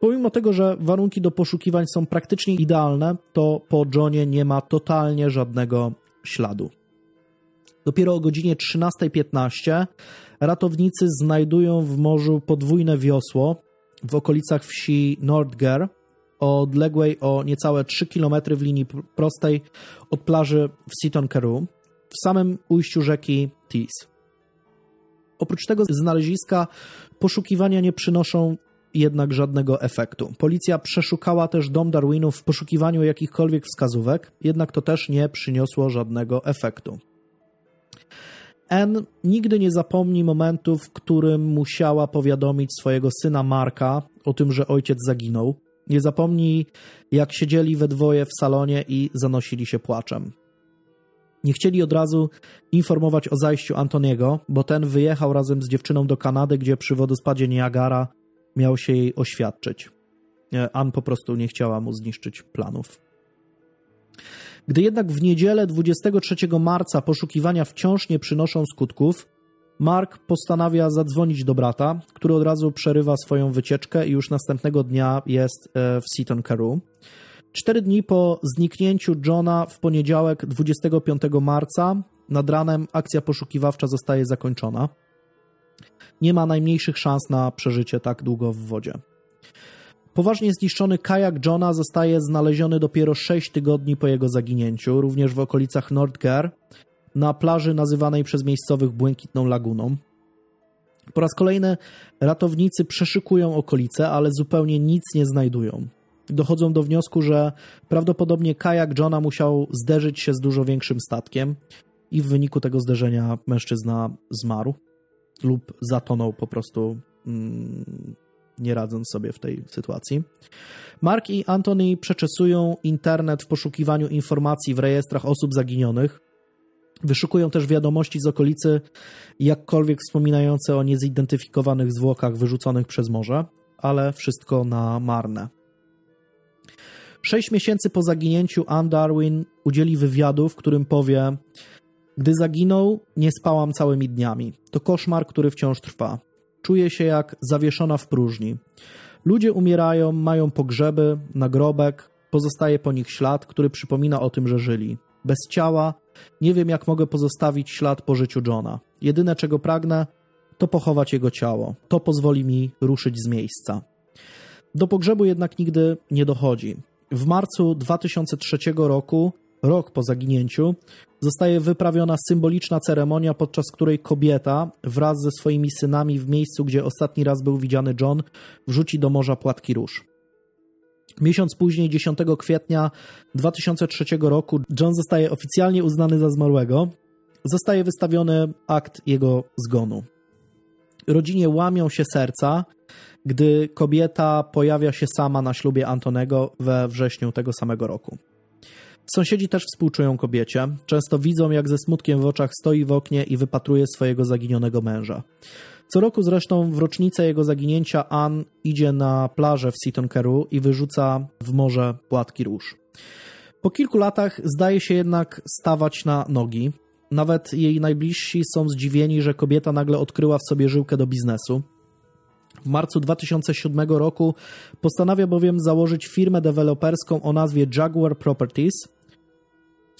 Pomimo tego, że warunki do poszukiwań są praktycznie idealne, to po Johnie nie ma totalnie żadnego śladu. Dopiero o godzinie 13.15 ratownicy znajdują w morzu podwójne wiosło w okolicach wsi Nordger, odległej o niecałe 3 km w linii prostej od plaży w Carew, w samym ujściu rzeki Tees. Oprócz tego znaleziska poszukiwania nie przynoszą jednak żadnego efektu. Policja przeszukała też dom Darwinów w poszukiwaniu jakichkolwiek wskazówek, jednak to też nie przyniosło żadnego efektu. Anne nigdy nie zapomni momentu, w którym musiała powiadomić swojego syna Marka o tym, że ojciec zaginął. Nie zapomni, jak siedzieli we dwoje w salonie i zanosili się płaczem. Nie chcieli od razu informować o zajściu Antoniego, bo ten wyjechał razem z dziewczyną do Kanady, gdzie przy wodospadzie Niagara miał się jej oświadczyć. Ann po prostu nie chciała mu zniszczyć planów. Gdy jednak w niedzielę 23 marca poszukiwania wciąż nie przynoszą skutków, Mark postanawia zadzwonić do brata, który od razu przerywa swoją wycieczkę i już następnego dnia jest e, w Seaton Carew. Cztery dni po zniknięciu Johna w poniedziałek 25 marca nad ranem akcja poszukiwawcza zostaje zakończona. Nie ma najmniejszych szans na przeżycie tak długo w wodzie. Poważnie zniszczony kajak Johna zostaje znaleziony dopiero 6 tygodni po jego zaginięciu, również w okolicach Nordger, na plaży nazywanej przez miejscowych Błękitną Laguną. Po raz kolejny ratownicy przeszykują okolice, ale zupełnie nic nie znajdują. Dochodzą do wniosku, że prawdopodobnie kajak Johna musiał zderzyć się z dużo większym statkiem i w wyniku tego zderzenia mężczyzna zmarł lub zatonął po prostu mm, nie radząc sobie w tej sytuacji. Mark i Anthony przeczesują internet w poszukiwaniu informacji w rejestrach osób zaginionych. Wyszukują też wiadomości z okolicy, jakkolwiek wspominające o niezidentyfikowanych zwłokach wyrzuconych przez morze, ale wszystko na marne. Sześć miesięcy po zaginięciu Anne Darwin udzieli wywiadu, w którym powie: Gdy zaginął, nie spałam całymi dniami. To koszmar, który wciąż trwa. Czuję się jak zawieszona w próżni. Ludzie umierają, mają pogrzeby, nagrobek, pozostaje po nich ślad, który przypomina o tym, że żyli. Bez ciała nie wiem, jak mogę pozostawić ślad po życiu Johna. Jedyne, czego pragnę, to pochować jego ciało. To pozwoli mi ruszyć z miejsca. Do pogrzebu jednak nigdy nie dochodzi. W marcu 2003 roku rok po zaginięciu, zostaje wyprawiona symboliczna ceremonia, podczas której kobieta wraz ze swoimi synami w miejscu, gdzie ostatni raz był widziany John, wrzuci do morza płatki róż. Miesiąc później, 10 kwietnia 2003 roku, John zostaje oficjalnie uznany za zmarłego. Zostaje wystawiony akt jego zgonu. Rodzinie łamią się serca, gdy kobieta pojawia się sama na ślubie Antonego we wrześniu tego samego roku. Sąsiedzi też współczują kobiecie. Często widzą, jak ze smutkiem w oczach stoi w oknie i wypatruje swojego zaginionego męża. Co roku zresztą w rocznicę jego zaginięcia Ann idzie na plażę w Seaton Carew i wyrzuca w morze płatki róż. Po kilku latach zdaje się jednak stawać na nogi. nawet jej najbliżsi są zdziwieni, że kobieta nagle odkryła w sobie żyłkę do biznesu. W marcu 2007 roku postanawia bowiem założyć firmę deweloperską o nazwie Jaguar Properties.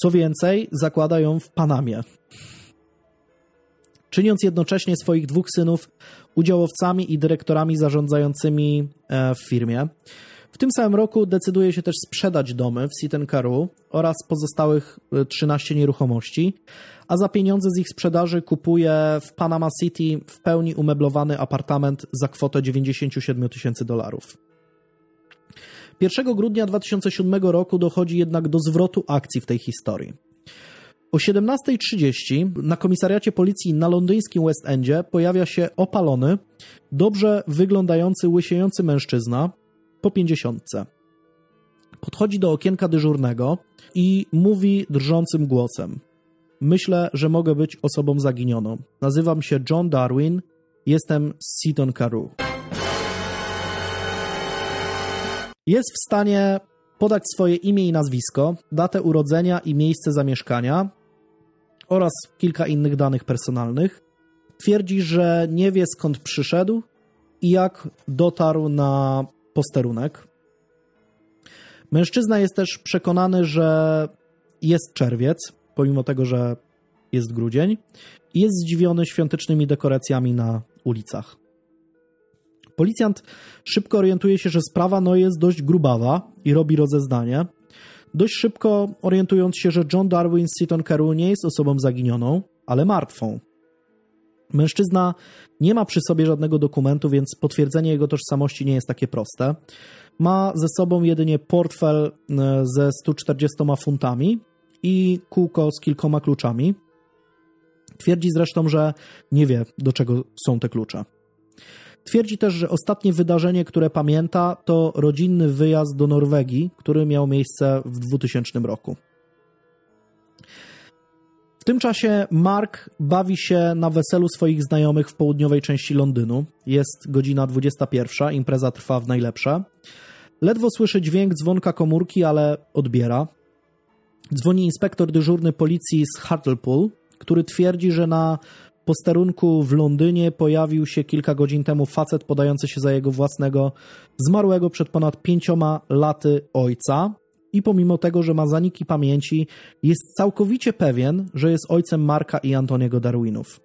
Co więcej, zakłada ją w Panamie. Czyniąc jednocześnie swoich dwóch synów udziałowcami i dyrektorami zarządzającymi e, w firmie. W tym samym roku decyduje się też sprzedać domy w Sitenkaru oraz pozostałych 13 e, nieruchomości, a za pieniądze z ich sprzedaży kupuje w Panama City w pełni umeblowany apartament za kwotę 97 tysięcy dolarów. 1 grudnia 2007 roku dochodzi jednak do zwrotu akcji w tej historii. O 17.30 na komisariacie policji na londyńskim West Endzie pojawia się opalony, dobrze wyglądający, łysiejący mężczyzna po pięćdziesiątce. Podchodzi do okienka dyżurnego i mówi drżącym głosem: Myślę, że mogę być osobą zaginioną. Nazywam się John Darwin, jestem z Seaton Carew. Jest w stanie podać swoje imię i nazwisko, datę urodzenia i miejsce zamieszkania oraz kilka innych danych personalnych. Twierdzi, że nie wie skąd przyszedł i jak dotarł na posterunek. Mężczyzna jest też przekonany, że jest czerwiec, pomimo tego, że jest grudzień, i jest zdziwiony świątecznymi dekoracjami na ulicach. Policjant szybko orientuje się, że sprawa no jest dość grubawa i robi rozeznanie. Dość szybko orientując się, że John Darwin Seaton Carew nie jest osobą zaginioną, ale martwą. Mężczyzna nie ma przy sobie żadnego dokumentu, więc potwierdzenie jego tożsamości nie jest takie proste. Ma ze sobą jedynie portfel e, ze 140 funtami i kółko z kilkoma kluczami. Twierdzi zresztą, że nie wie, do czego są te klucze. Twierdzi też, że ostatnie wydarzenie, które pamięta, to rodzinny wyjazd do Norwegii, który miał miejsce w 2000 roku. W tym czasie Mark bawi się na weselu swoich znajomych w południowej części Londynu. Jest godzina 21, impreza trwa w najlepsze. Ledwo słyszy dźwięk dzwonka komórki, ale odbiera. Dzwoni inspektor dyżurny policji z Hartlepool, który twierdzi, że na posterunku w Londynie pojawił się kilka godzin temu facet podający się za jego własnego, zmarłego przed ponad pięcioma laty ojca. I pomimo tego, że ma zaniki pamięci, jest całkowicie pewien, że jest ojcem Marka i Antoniego Darwinów.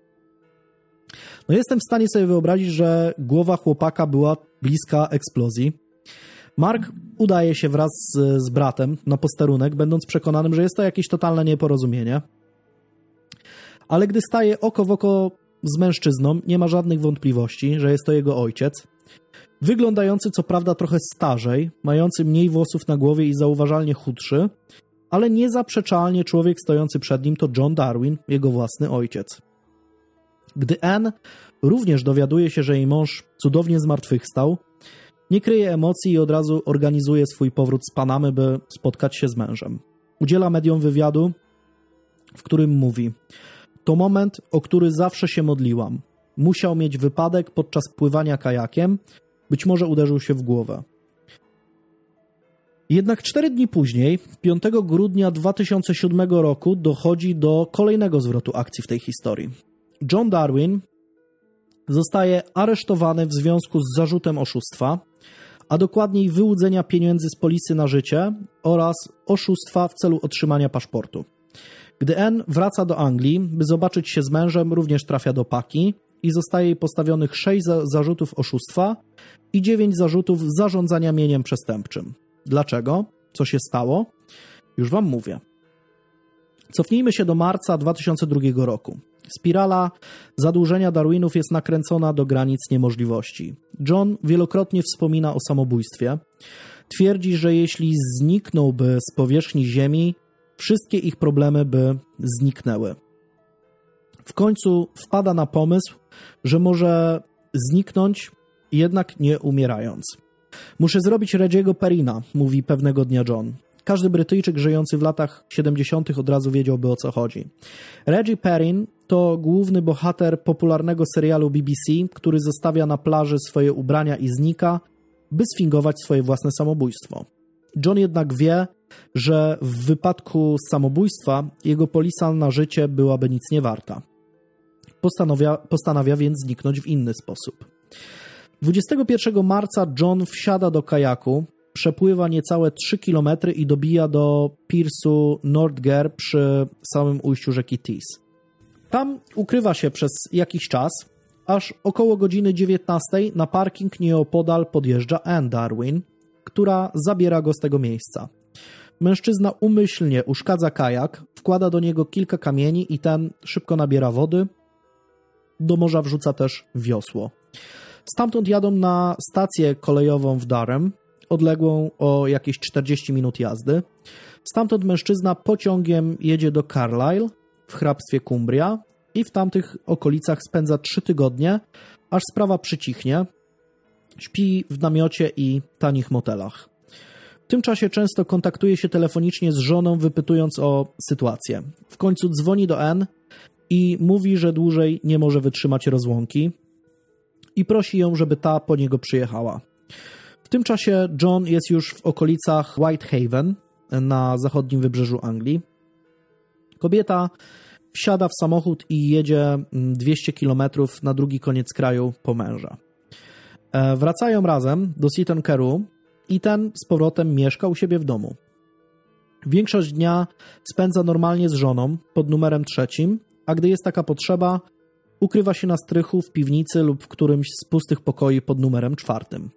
No jestem w stanie sobie wyobrazić, że głowa chłopaka była bliska eksplozji. Mark udaje się wraz z, z bratem na posterunek, będąc przekonanym, że jest to jakieś totalne nieporozumienie ale gdy staje oko w oko z mężczyzną, nie ma żadnych wątpliwości, że jest to jego ojciec. Wyglądający co prawda trochę starzej, mający mniej włosów na głowie i zauważalnie chudszy, ale niezaprzeczalnie człowiek stojący przed nim to John Darwin, jego własny ojciec. Gdy Anne również dowiaduje się, że jej mąż cudownie zmartwychwstał, nie kryje emocji i od razu organizuje swój powrót z Panamy, by spotkać się z mężem. Udziela mediom wywiadu, w którym mówi: to moment, o który zawsze się modliłam. Musiał mieć wypadek podczas pływania kajakiem, być może uderzył się w głowę. Jednak cztery dni później, 5 grudnia 2007 roku, dochodzi do kolejnego zwrotu akcji w tej historii. John Darwin zostaje aresztowany w związku z zarzutem oszustwa, a dokładniej wyłudzenia pieniędzy z polisy na życie oraz oszustwa w celu otrzymania paszportu. Gdy Anne wraca do Anglii, by zobaczyć się z mężem, również trafia do paki i zostaje jej postawionych sześć za zarzutów oszustwa i dziewięć zarzutów zarządzania mieniem przestępczym. Dlaczego? Co się stało? Już wam mówię. Cofnijmy się do marca 2002 roku. Spirala zadłużenia Darwinów jest nakręcona do granic niemożliwości. John wielokrotnie wspomina o samobójstwie. Twierdzi, że jeśli zniknąłby z powierzchni Ziemi, wszystkie ich problemy by zniknęły. W końcu wpada na pomysł, że może zniknąć, jednak nie umierając. Muszę zrobić Reggie'ego Perina, mówi pewnego dnia John. Każdy Brytyjczyk żyjący w latach 70. od razu wiedziałby o co chodzi. Reggie Perrin to główny bohater popularnego serialu BBC, który zostawia na plaży swoje ubrania i znika, by sfingować swoje własne samobójstwo. John jednak wie, że w wypadku samobójstwa jego polisa na życie byłaby nic nie warta. Postanawia, postanawia więc zniknąć w inny sposób. 21 marca John wsiada do kajaku, przepływa niecałe 3 km i dobija do Piersu Nordger przy samym ujściu rzeki Tees. Tam ukrywa się przez jakiś czas, aż około godziny 19 na parking nieopodal podjeżdża Anne Darwin, która zabiera go z tego miejsca. Mężczyzna umyślnie uszkadza kajak, wkłada do niego kilka kamieni i ten szybko nabiera wody. Do morza wrzuca też wiosło. Stamtąd jadą na stację kolejową w Durham, odległą o jakieś 40 minut jazdy. Stamtąd mężczyzna pociągiem jedzie do Carlisle w hrabstwie Cumbria i w tamtych okolicach spędza 3 tygodnie, aż sprawa przycichnie. Śpi w namiocie i tanich motelach. W tym czasie często kontaktuje się telefonicznie z żoną, wypytując o sytuację. W końcu dzwoni do N i mówi, że dłużej nie może wytrzymać rozłąki i prosi ją, żeby ta po niego przyjechała. W tym czasie John jest już w okolicach Whitehaven na zachodnim wybrzeżu Anglii. Kobieta wsiada w samochód i jedzie 200 km na drugi koniec kraju po męża. E, wracają razem do Seaton Carew i ten z powrotem mieszka u siebie w domu. Większość dnia spędza normalnie z żoną pod numerem trzecim, a gdy jest taka potrzeba, ukrywa się na strychu w piwnicy lub w którymś z pustych pokoi pod numerem czwartym.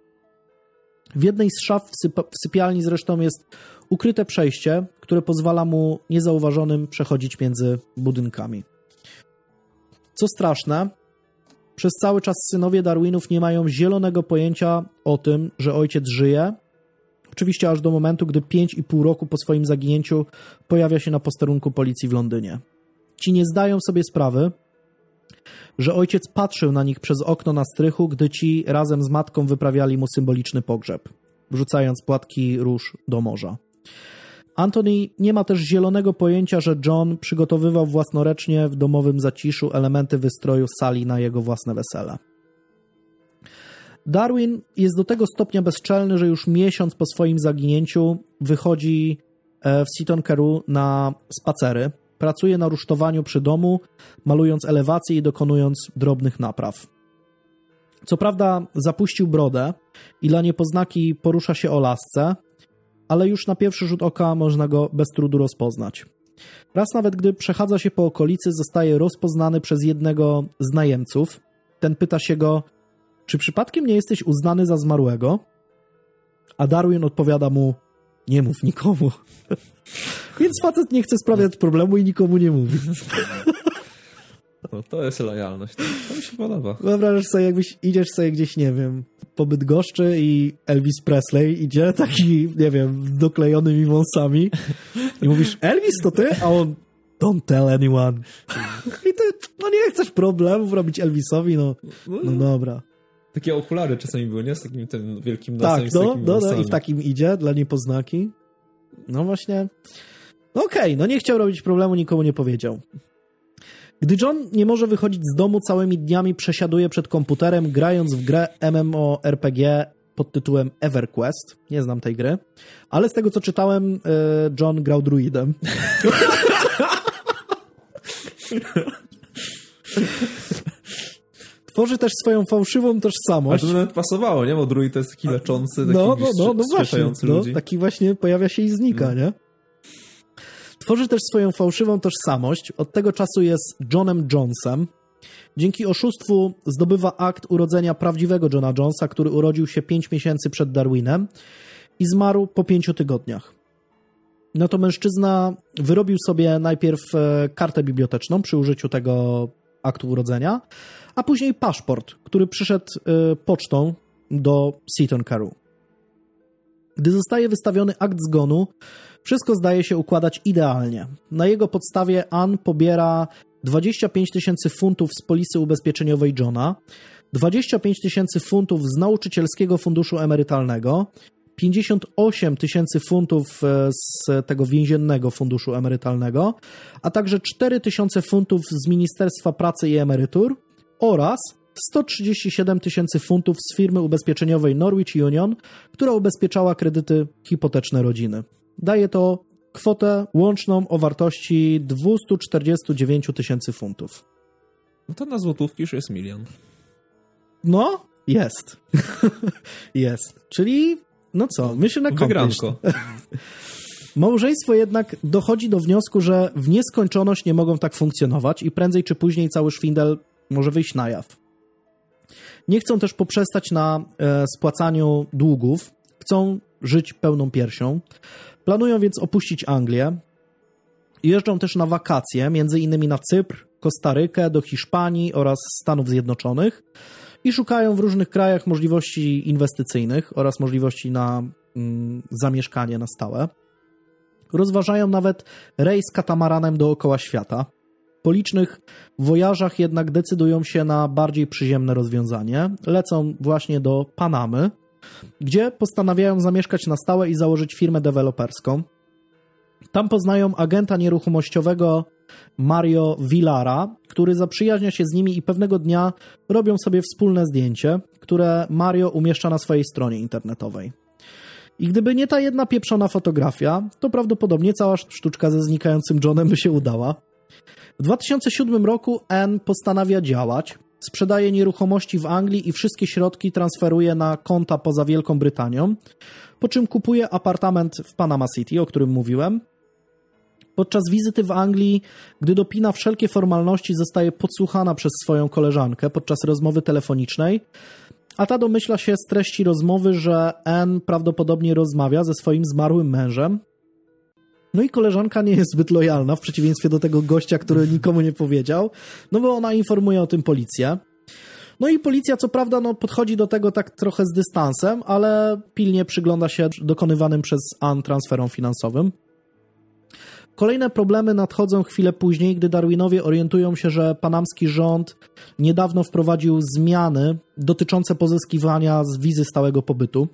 W jednej z szaf w sypialni zresztą jest ukryte przejście, które pozwala mu niezauważonym przechodzić między budynkami. Co straszne, przez cały czas synowie Darwinów nie mają zielonego pojęcia o tym, że ojciec żyje. Oczywiście aż do momentu, gdy 5,5 roku po swoim zaginięciu pojawia się na posterunku policji w Londynie. Ci nie zdają sobie sprawy, że ojciec patrzył na nich przez okno na strychu, gdy ci razem z matką wyprawiali mu symboliczny pogrzeb, wrzucając płatki róż do morza. Anthony nie ma też zielonego pojęcia, że John przygotowywał własnoręcznie w domowym zaciszu elementy wystroju sali na jego własne wesele. Darwin jest do tego stopnia bezczelny, że już miesiąc po swoim zaginięciu wychodzi e, w Seaton Carew na spacery, Pracuje na rusztowaniu przy domu, malując elewacje i dokonując drobnych napraw. Co prawda zapuścił brodę i dla niepoznaki porusza się o lasce, ale już na pierwszy rzut oka można go bez trudu rozpoznać. Raz nawet gdy przechadza się po okolicy, zostaje rozpoznany przez jednego z najemców. Ten pyta się go, czy przypadkiem nie jesteś uznany za zmarłego? A Darwin odpowiada mu, nie mów nikomu. Więc facet nie chce sprawiać problemu i nikomu nie mówi. No, to jest lojalność. To mi się podoba. Wyobrażasz sobie, jakbyś idziesz sobie gdzieś, nie wiem, po Bydgoszczy i Elvis Presley idzie, taki, nie wiem, doklejonymi wąsami i mówisz, Elvis to ty? A on, don't tell anyone. I ty, no nie chcesz problemów robić Elvisowi, no, no dobra. Takie okulary czasami były, nie? Z takim tym wielkim nosem. Tak, no, no, no, i w takim idzie dla niepoznaki. No właśnie. No okej, okay, no nie chciał robić problemu, nikomu nie powiedział. Gdy John nie może wychodzić z domu, całymi dniami przesiaduje przed komputerem, grając w grę MMORPG pod tytułem EverQuest. Nie znam tej gry, ale z tego co czytałem, e, John grał druidem. Tworzy też swoją fałszywą tożsamość. A to nawet pasowało, nie? Bo druid to jest taki leczący, taki no, no, no, no właśnie, no, taki właśnie pojawia się i znika, nie? Tworzy też swoją fałszywą tożsamość. Od tego czasu jest Johnem Jonesem. Dzięki oszustwu zdobywa akt urodzenia prawdziwego Johna Jonesa, który urodził się 5 miesięcy przed Darwinem i zmarł po 5 tygodniach. No to mężczyzna wyrobił sobie najpierw e, kartę biblioteczną przy użyciu tego aktu urodzenia, a później paszport, który przyszedł e, pocztą do Seaton Carew. Gdy zostaje wystawiony akt zgonu, wszystko zdaje się układać idealnie. Na jego podstawie Ann pobiera 25 tysięcy funtów z polisy ubezpieczeniowej Johna, 25 tysięcy funtów z nauczycielskiego funduszu emerytalnego, 58 tysięcy funtów e, z tego więziennego funduszu emerytalnego, a także 4 tysiące funtów z Ministerstwa Pracy i Emerytur oraz 137 tysięcy funtów z firmy ubezpieczeniowej Norwich Union, która ubezpieczała kredyty hipoteczne rodziny. daje to kwotę łączną o wartości 249 tysięcy funtów. No to na złotówki już jest milion. No, jest. jest. Czyli, no co, mission accomplished. Wygranko. Małżeństwo jednak dochodzi do wniosku, że w nieskończoność nie mogą tak funkcjonować i prędzej czy później cały szwindel może wyjść na jaw. Nie chcą też poprzestać na e, spłacaniu długów, chcą żyć pełną piersią. Planują więc opuścić Anglię. Jeżdżą też na wakacje, między innymi na Cypr, Kostarykę, do Hiszpanii oraz Stanów Zjednoczonych i szukają w różnych krajach możliwości inwestycyjnych oraz możliwości na mm, zamieszkanie na stałe. Rozważają nawet rejs katamaranem dookoła świata. Po licznych wojażach jednak decydują się na bardziej przyziemne rozwiązanie. Lecą właśnie do Panamy, gdzie postanawiają zamieszkać na stałe i założyć firmę deweloperską. Tam poznają agenta nieruchomościowego Mario Villara, który zaprzyjaźnia się z nimi i pewnego dnia robią sobie wspólne zdjęcie, które Mario umieszcza na swojej stronie internetowej. I gdyby nie ta jedna pieprzona fotografia, to prawdopodobnie cała sztuczka ze znikającym Johnem by się udała. W 2007 roku Anne postanawia działać, sprzedaje nieruchomości w Anglii i wszystkie środki transferuje na konta poza Wielką Brytanią, po czym kupuje apartament w Panama City, o którym mówiłem. Podczas wizyty w Anglii, gdy dopina wszelkie formalności, zostaje podsłuchana przez swoją koleżankę podczas rozmowy telefonicznej, a ta domyśla się z treści rozmowy, że Anne prawdopodobnie rozmawia ze swoim zmarłym mężem. No i koleżanka nie jest zbyt lojalna, w przeciwieństwie do tego gościa, który nikomu nie powiedział, no bo ona informuje o tym policję. No i policja, co prawda, no, podchodzi do tego tak trochę z dystansem, ale pilnie przygląda się dokonywanym przez Anne transferom finansowym. Kolejne problemy nadchodzą chwilę później, gdy Darwinowie orientują się, że panamski rząd niedawno wprowadził zmiany dotyczące pozyskiwania z wizy stałego pobytu.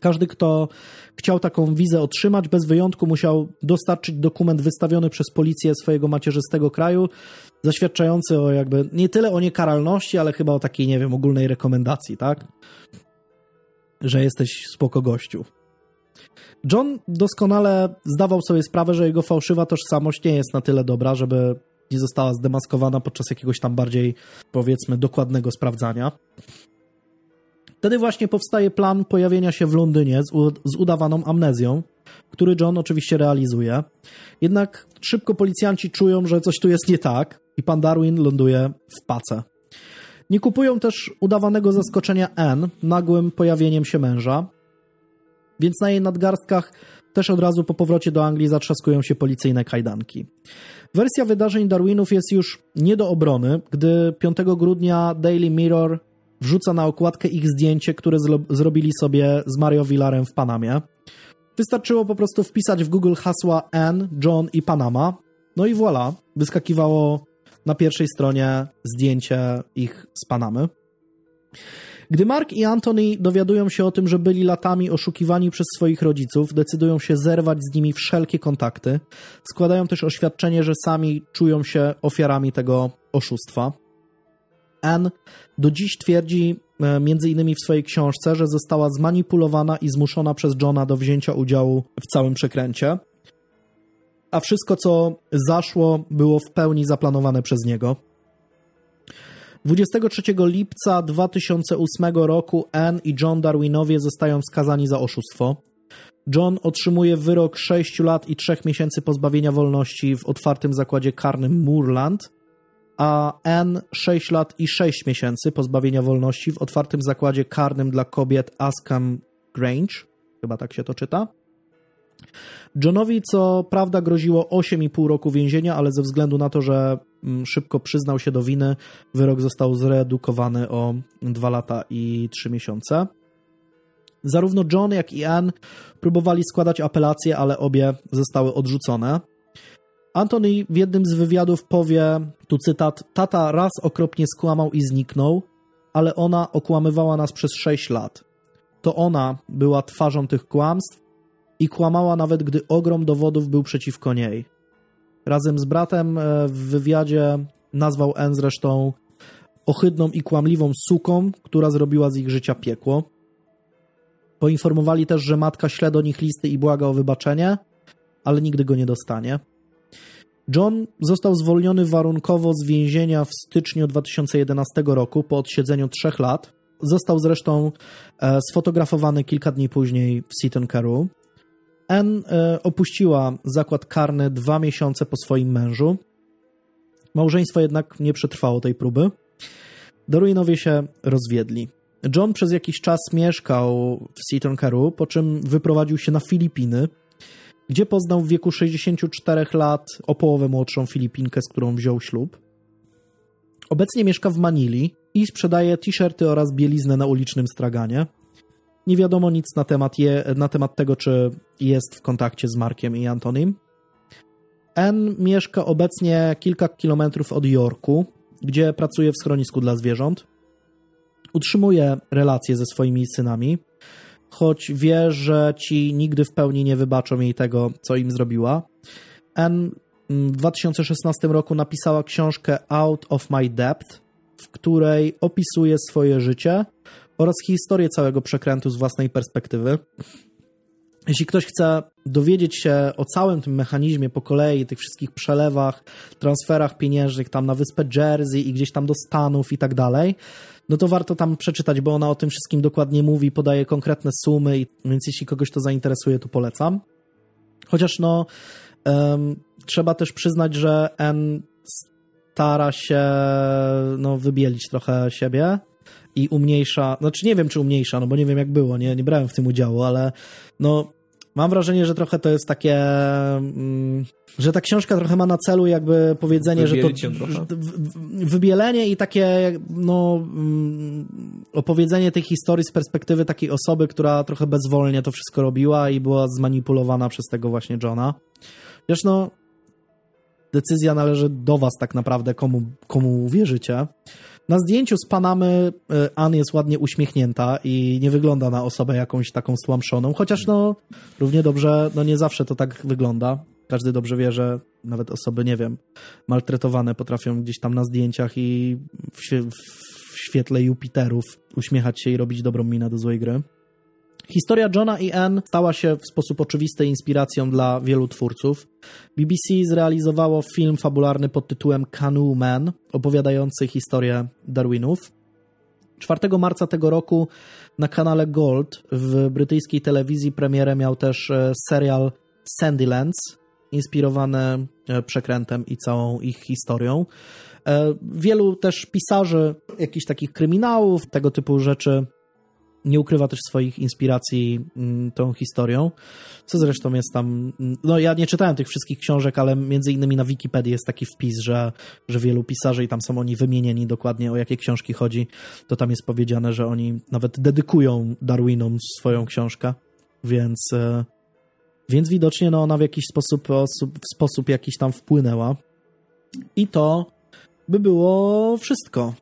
Każdy, kto chciał taką wizę otrzymać, bez wyjątku musiał dostarczyć dokument wystawiony przez policję swojego macierzystego kraju, zaświadczający o jakby nie tyle o niekaralności, ale chyba o takiej, nie wiem, ogólnej rekomendacji, tak? Że jesteś spoko gościu. John doskonale zdawał sobie sprawę, że jego fałszywa tożsamość nie jest na tyle dobra, żeby nie została zdemaskowana podczas jakiegoś tam bardziej, powiedzmy, dokładnego sprawdzania. Wtedy właśnie powstaje plan pojawienia się w Londynie z, z udawaną amnezją, który John oczywiście realizuje. Jednak szybko policjanci czują, że coś tu jest nie tak i pan Darwin ląduje w pace. Nie kupują też udawanego zaskoczenia Anne nagłym pojawieniem się męża, więc na jej nadgarstkach też od razu po powrocie do Anglii zatrzaskują się policyjne kajdanki. Wersja wydarzeń Darwinów jest już nie do obrony, gdy 5 grudnia Daily Mirror wrzuca na okładkę ich zdjęcie, które zrobili sobie z Mario Villarem w Panamie. Wystarczyło po prostu wpisać w Google hasła N, John i Panama, no i voilà, wyskakiwało na pierwszej stronie zdjęcie ich z Panamy. Gdy Mark i Anthony dowiadują się o tym, że byli latami oszukiwani przez swoich rodziców, decydują się zerwać z nimi wszelkie kontakty. Składają też oświadczenie, że sami czują się ofiarami tego oszustwa. Anne do dziś twierdzi, e, między innymi w swojej książce, że została zmanipulowana i zmuszona przez Johna do wzięcia udziału w całym przekręcie. A wszystko, co zaszło, było w pełni zaplanowane przez niego. 23 lipca 2008 roku Anne i John Darwinowie zostają skazani za oszustwo. John otrzymuje wyrok 6 lat i 3 miesięcy pozbawienia wolności w otwartym zakładzie karnym Moorland, a Anne 6 lat i 6 miesięcy pozbawienia wolności w otwartym zakładzie karnym dla kobiet Askham Grange. Chyba tak się to czyta. Johnowi co prawda groziło 8,5 roku więzienia, ale ze względu na to, że mm, szybko przyznał się do winy, wyrok został zredukowany o 2 lata i 3 miesiące. Zarówno John, jak i Anne próbowali składać apelacje, ale obie zostały odrzucone. Anthony w jednym z wywiadów powie, tu cytat, tata raz okropnie skłamał i zniknął, ale ona okłamywała nas przez 6 lat. To ona była twarzą tych kłamstw, i kłamała nawet gdy ogrom dowodów był przeciwko niej. Razem z bratem e, w wywiadzie nazwał N zresztą ohydną i kłamliwą suką, która zrobiła z ich życia piekło. Poinformowali też, że matka śle do nich listy i błaga o wybaczenie, ale nigdy go nie dostanie. John został zwolniony warunkowo z więzienia w styczniu 2011 roku po odsiedzeniu trzech lat. Został zresztą e, sfotografowany kilka dni później w Seaton Carew. Anne e, opuściła zakład karny dwa miesiące po swoim mężu. Małżeństwo jednak nie przetrwało tej próby. Darwinowie się rozwiedli. John przez jakiś czas mieszkał w Seaton Carew, po czym wyprowadził się na Filipiny, gdzie poznał w wieku 64 lat o połowę młodszą Filipinkę, z którą wziął ślub. Obecnie mieszka w Manili i sprzedaje t-shirty oraz bieliznę na ulicznym straganie. Nie wiadomo nic na temat, je, na temat tego, czy jest w kontakcie z Markiem i Antonim. N mieszka obecnie kilka kilometrów od Yorku, gdzie pracuje w schronisku dla zwierząt. Utrzymuje relacje ze swoimi synami, choć wie, że ci nigdy w pełni nie wybaczą jej tego, co im zrobiła. N w 2016 roku napisała książkę Out of My Depth, w której opisuje swoje życie oraz historię całego przekrętu z własnej perspektywy. Jeśli ktoś chce dowiedzieć się o całym tym mechanizmie po kolei, tych wszystkich przelewach, transferach pieniężnych tam na wyspę Jersey i gdzieś tam do Stanów i tak dalej, no to warto tam przeczytać, bo ona o tym wszystkim dokładnie mówi, podaje konkretne sumy, więc jeśli kogoś to zainteresuje, to polecam. Chociaż no, um, trzeba też przyznać, że N stara się no, wybielić trochę siebie i umniejsza, znaczy nie wiem, czy umniejsza, no bo nie wiem jak było, nie, nie brałem w tym udziału, ale no mam wrażenie, że trochę to jest takie, mm, że ta książka trochę ma na celu jakby powiedzenie, że to że wybielenie i takie no mm, opowiedzenie tej historii z perspektywy takiej osoby, która trochę bezwolnie to wszystko robiła i była zmanipulowana przez tego właśnie Johna. Wiesz, no decyzja należy do was tak naprawdę, komu, komu wierzycie. Na zdjęciu z Panamy e, Ann jest ładnie uśmiechnięta i nie wygląda na osobę jakąś taką stłamszoną, chociaż no równie dobrze, no nie zawsze to tak wygląda. Każdy dobrze wie, że nawet osoby, nie wiem, maltretowane potrafią gdzieś tam na zdjęciach i w, w świetle Jupiterów uśmiechać się i robić dobrą minę do złej gry. Historia Johna i Anne stała się w sposób oczywisty inspiracją dla wielu twórców. BBC zrealizowało film fabularny pod tytułem Canoe Man, opowiadający historię Darwinów. 4 marca tego roku na kanale Gold w brytyjskiej telewizji premierę miał też e, serial Sandylands, inspirowany e, przekrętem i całą ich historią. E, wielu też pisarzy jakichś takich kryminałów, tego typu rzeczy nie ukrywa też swoich inspiracji mm, tą historią, co zresztą jest tam, mm, no ja nie czytałem tych wszystkich książek, ale między innymi na Wikipedii jest taki wpis, że, że wielu pisarzy i tam są oni wymienieni dokładnie o jakie książki chodzi, to tam jest powiedziane, że oni nawet dedykują Darwinom swoją książkę, więc e, więc widocznie no, ona w jakiś sposób, w sposób jakiś tam wpłynęła. I to by było wszystko.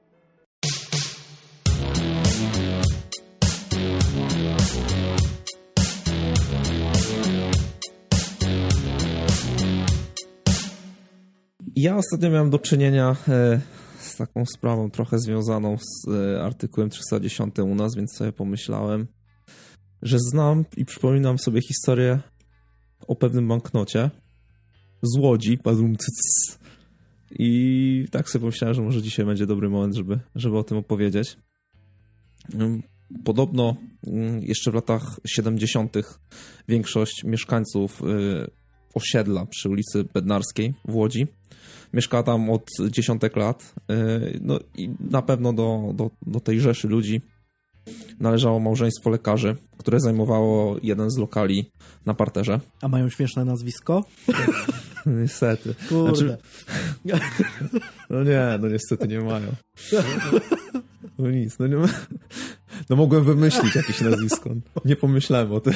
Ja ostatnio miałem do czynienia e, z taką sprawą trochę związaną z e, artykułem 310 u nas, więc sobie pomyślałem, że znam i przypominam sobie historię o pewnym banknocie z Łodzi, i tak sobie pomyślałem, że może dzisiaj będzie dobry moment, żeby, żeby o tym opowiedzieć. Podobno mm, jeszcze w latach 70. większość mieszkańców y, osiedla przy ulicy Bednarskiej w Łodzi mieszka tam od dziesiątek lat. Y, no i na pewno do, do, do tej rzeszy ludzi należało małżeństwo lekarzy, które zajmowało jeden z lokali na parterze. A mają śmieszne nazwisko? niestety. Kurde. Znaczy... No nie, no niestety nie mają. No nic, no nie ma... No mogłem wymyślić jakieś nazwisko. Nie pomyślałem o tym.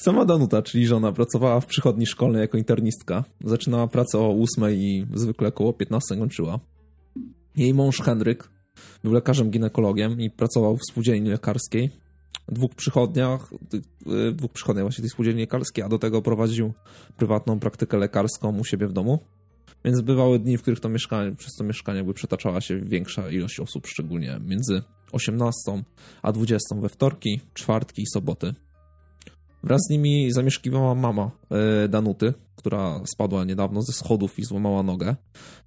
Sama Danuta, czyli żona, pracowała w przychodni szkolnej jako internistka. Zaczynała pracę o 8 i zwykle około 15 kończyła. Jej mąż Henryk był lekarzem ginekologiem i pracował w spółdzielni lekarskiej. W dwóch przychodniach, dwóch przychodniach właśnie tej spółdzielni lekarskiej, a do tego prowadził prywatną praktykę lekarską u siebie w domu. Więc bywały dni, w których to mieszkanie, przez to mieszkanie by przetaczała się większa ilość osób, szczególnie między 18, a 20 we wtorki, czwartki i soboty. Wraz z nimi zamieszkiwała mama e, Danuty, która spadła niedawno ze schodów i złamała nogę.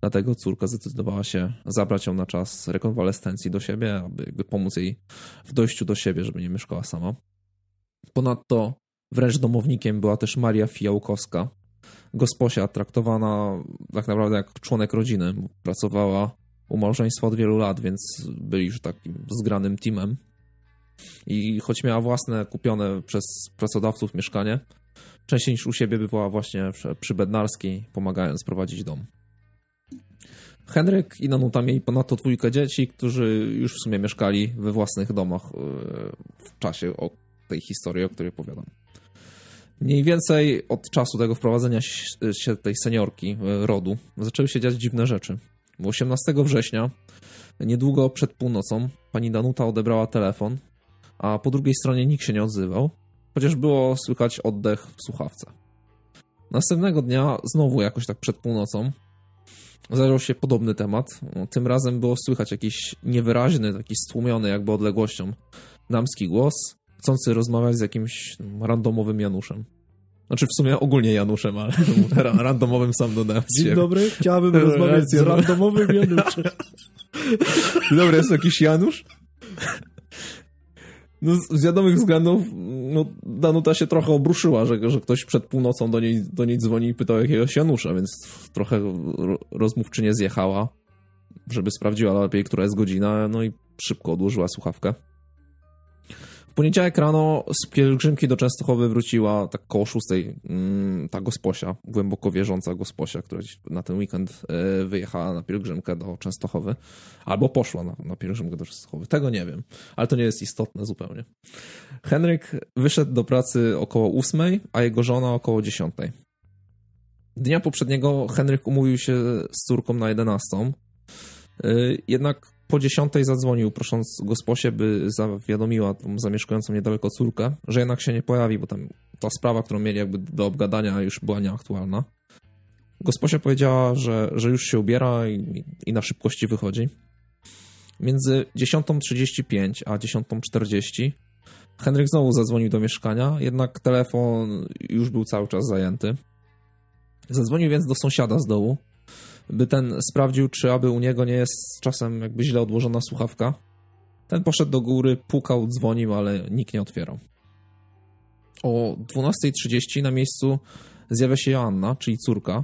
Dlatego córka zdecydowała się zabrać ją na czas rekonwalescencji do siebie, aby jakby pomóc jej w dojściu do siebie, żeby nie mieszkała sama. Ponadto wręcz domownikiem była też Maria Fijałkowska, gosposia traktowana tak naprawdę jak członek rodziny. Pracowała u małżeństwa od wielu lat, więc byli już takim zgranym teamem. I choć miała własne, kupione przez pracodawców mieszkanie, częściej niż u siebie bywała właśnie przy Bednarskiej, pomagając prowadzić dom. Henryk i Nanuta mieli ponadto dwójkę dzieci, którzy już w sumie mieszkali we własnych domach e, w czasie o tej historii, o której opowiadam. Mniej więcej od czasu tego wprowadzenia się tej seniorki e, rodu zaczęły się dziać dziwne rzeczy. 18 września, niedługo przed północą, pani Danuta odebrała telefon, a po drugiej stronie nikt się nie odzywał, chociaż było słychać oddech w słuchawce. Następnego dnia, znowu jakoś tak przed północą, zaczął się podobny temat. Tym razem było słychać jakiś niewyraźny, taki stłumiony jakby odległością damski głos, chcący rozmawiać z jakimś randomowym Januszem. Znaczy w sumie ogólnie Januszem, ale randomowym sam dodałem. Dzień dobry, chciałabym rozmawiać z randomowym Januszem. Dobry, jest jakiś Janusz? No, z wiadomych względów no, Danuta się trochę obruszyła, że, że ktoś przed północą do niej, do niej dzwoni i pytał jakiegoś Janusza, więc trochę rozmówczynie zjechała, żeby sprawdziła lepiej, która jest godzina, no i szybko odłożyła słuchawkę. W poniedziałek rano z pielgrzymki do Częstochowy wróciła tak koło szóstej mm, ta gosposia, głęboko wierząca gosposia, która na ten weekend e, wyjechała na pielgrzymkę do Częstochowy. Albo poszła na, na pielgrzymkę do Częstochowy. Tego nie wiem, ale to nie jest istotne zupełnie. Henryk wyszedł do pracy około ósmej, a jego żona około dziesiątej. Dnia poprzedniego Henryk umówił się z córką na jedenastą. E, jednak po dziesiątej zadzwonił, prosząc gosposię, by zawiadomiła tą zamieszkującą niedaleko córkę, że jednak się nie pojawi, bo tam ta sprawa, którą mieli jakby do obgadania już była nieaktualna. Gosposia powiedziała, że, że już się ubiera i, i na szybkości wychodzi. Między 10.35 a 10.40 Henryk znowu zadzwonił do mieszkania, jednak telefon już był cały czas zajęty. Zadzwonił więc do sąsiada z dołu, by ten sprawdził, czy aby u niego nie jest czasem jakby źle odłożona słuchawka. Ten poszedł do góry, pukał, dzwonił, ale nikt nie otwierał. O 12.30 na miejscu zjawia się Joanna, czyli córka.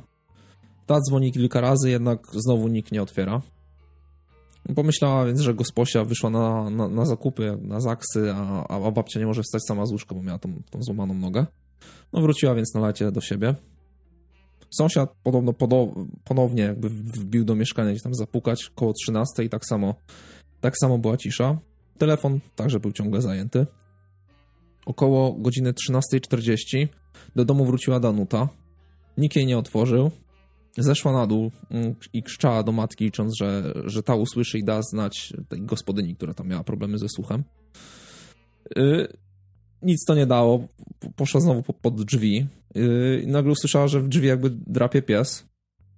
Ta dzwoni kilka razy, jednak znowu nikt nie otwiera. Pomyślała więc, że gosposia wyszła na, na, na zakupy, na zaksy, a, a babcia nie może wstać sama z łóżka, bo miała tą, tą złamaną nogę. No wróciła więc na lecie do siebie. Sąsiad podobno ponownie jakby wbił do mieszkania, gdzieś tam zapukać koło 13 i tak samo, tak samo była cisza. Telefon także był ciągle zajęty. Około godziny 13.40 do domu wróciła Danuta. Nikt jej nie otworzył. Zeszła na dół mm, i krzyczała do matki, licząc, że, że ta usłyszy i da znać tej gospodyni, która tam miała problemy ze słuchem. Y, nic to nie dało. Poszła znowu pod drzwi. Yy, i nagle usłyszała, że w drzwi jakby drapie pies.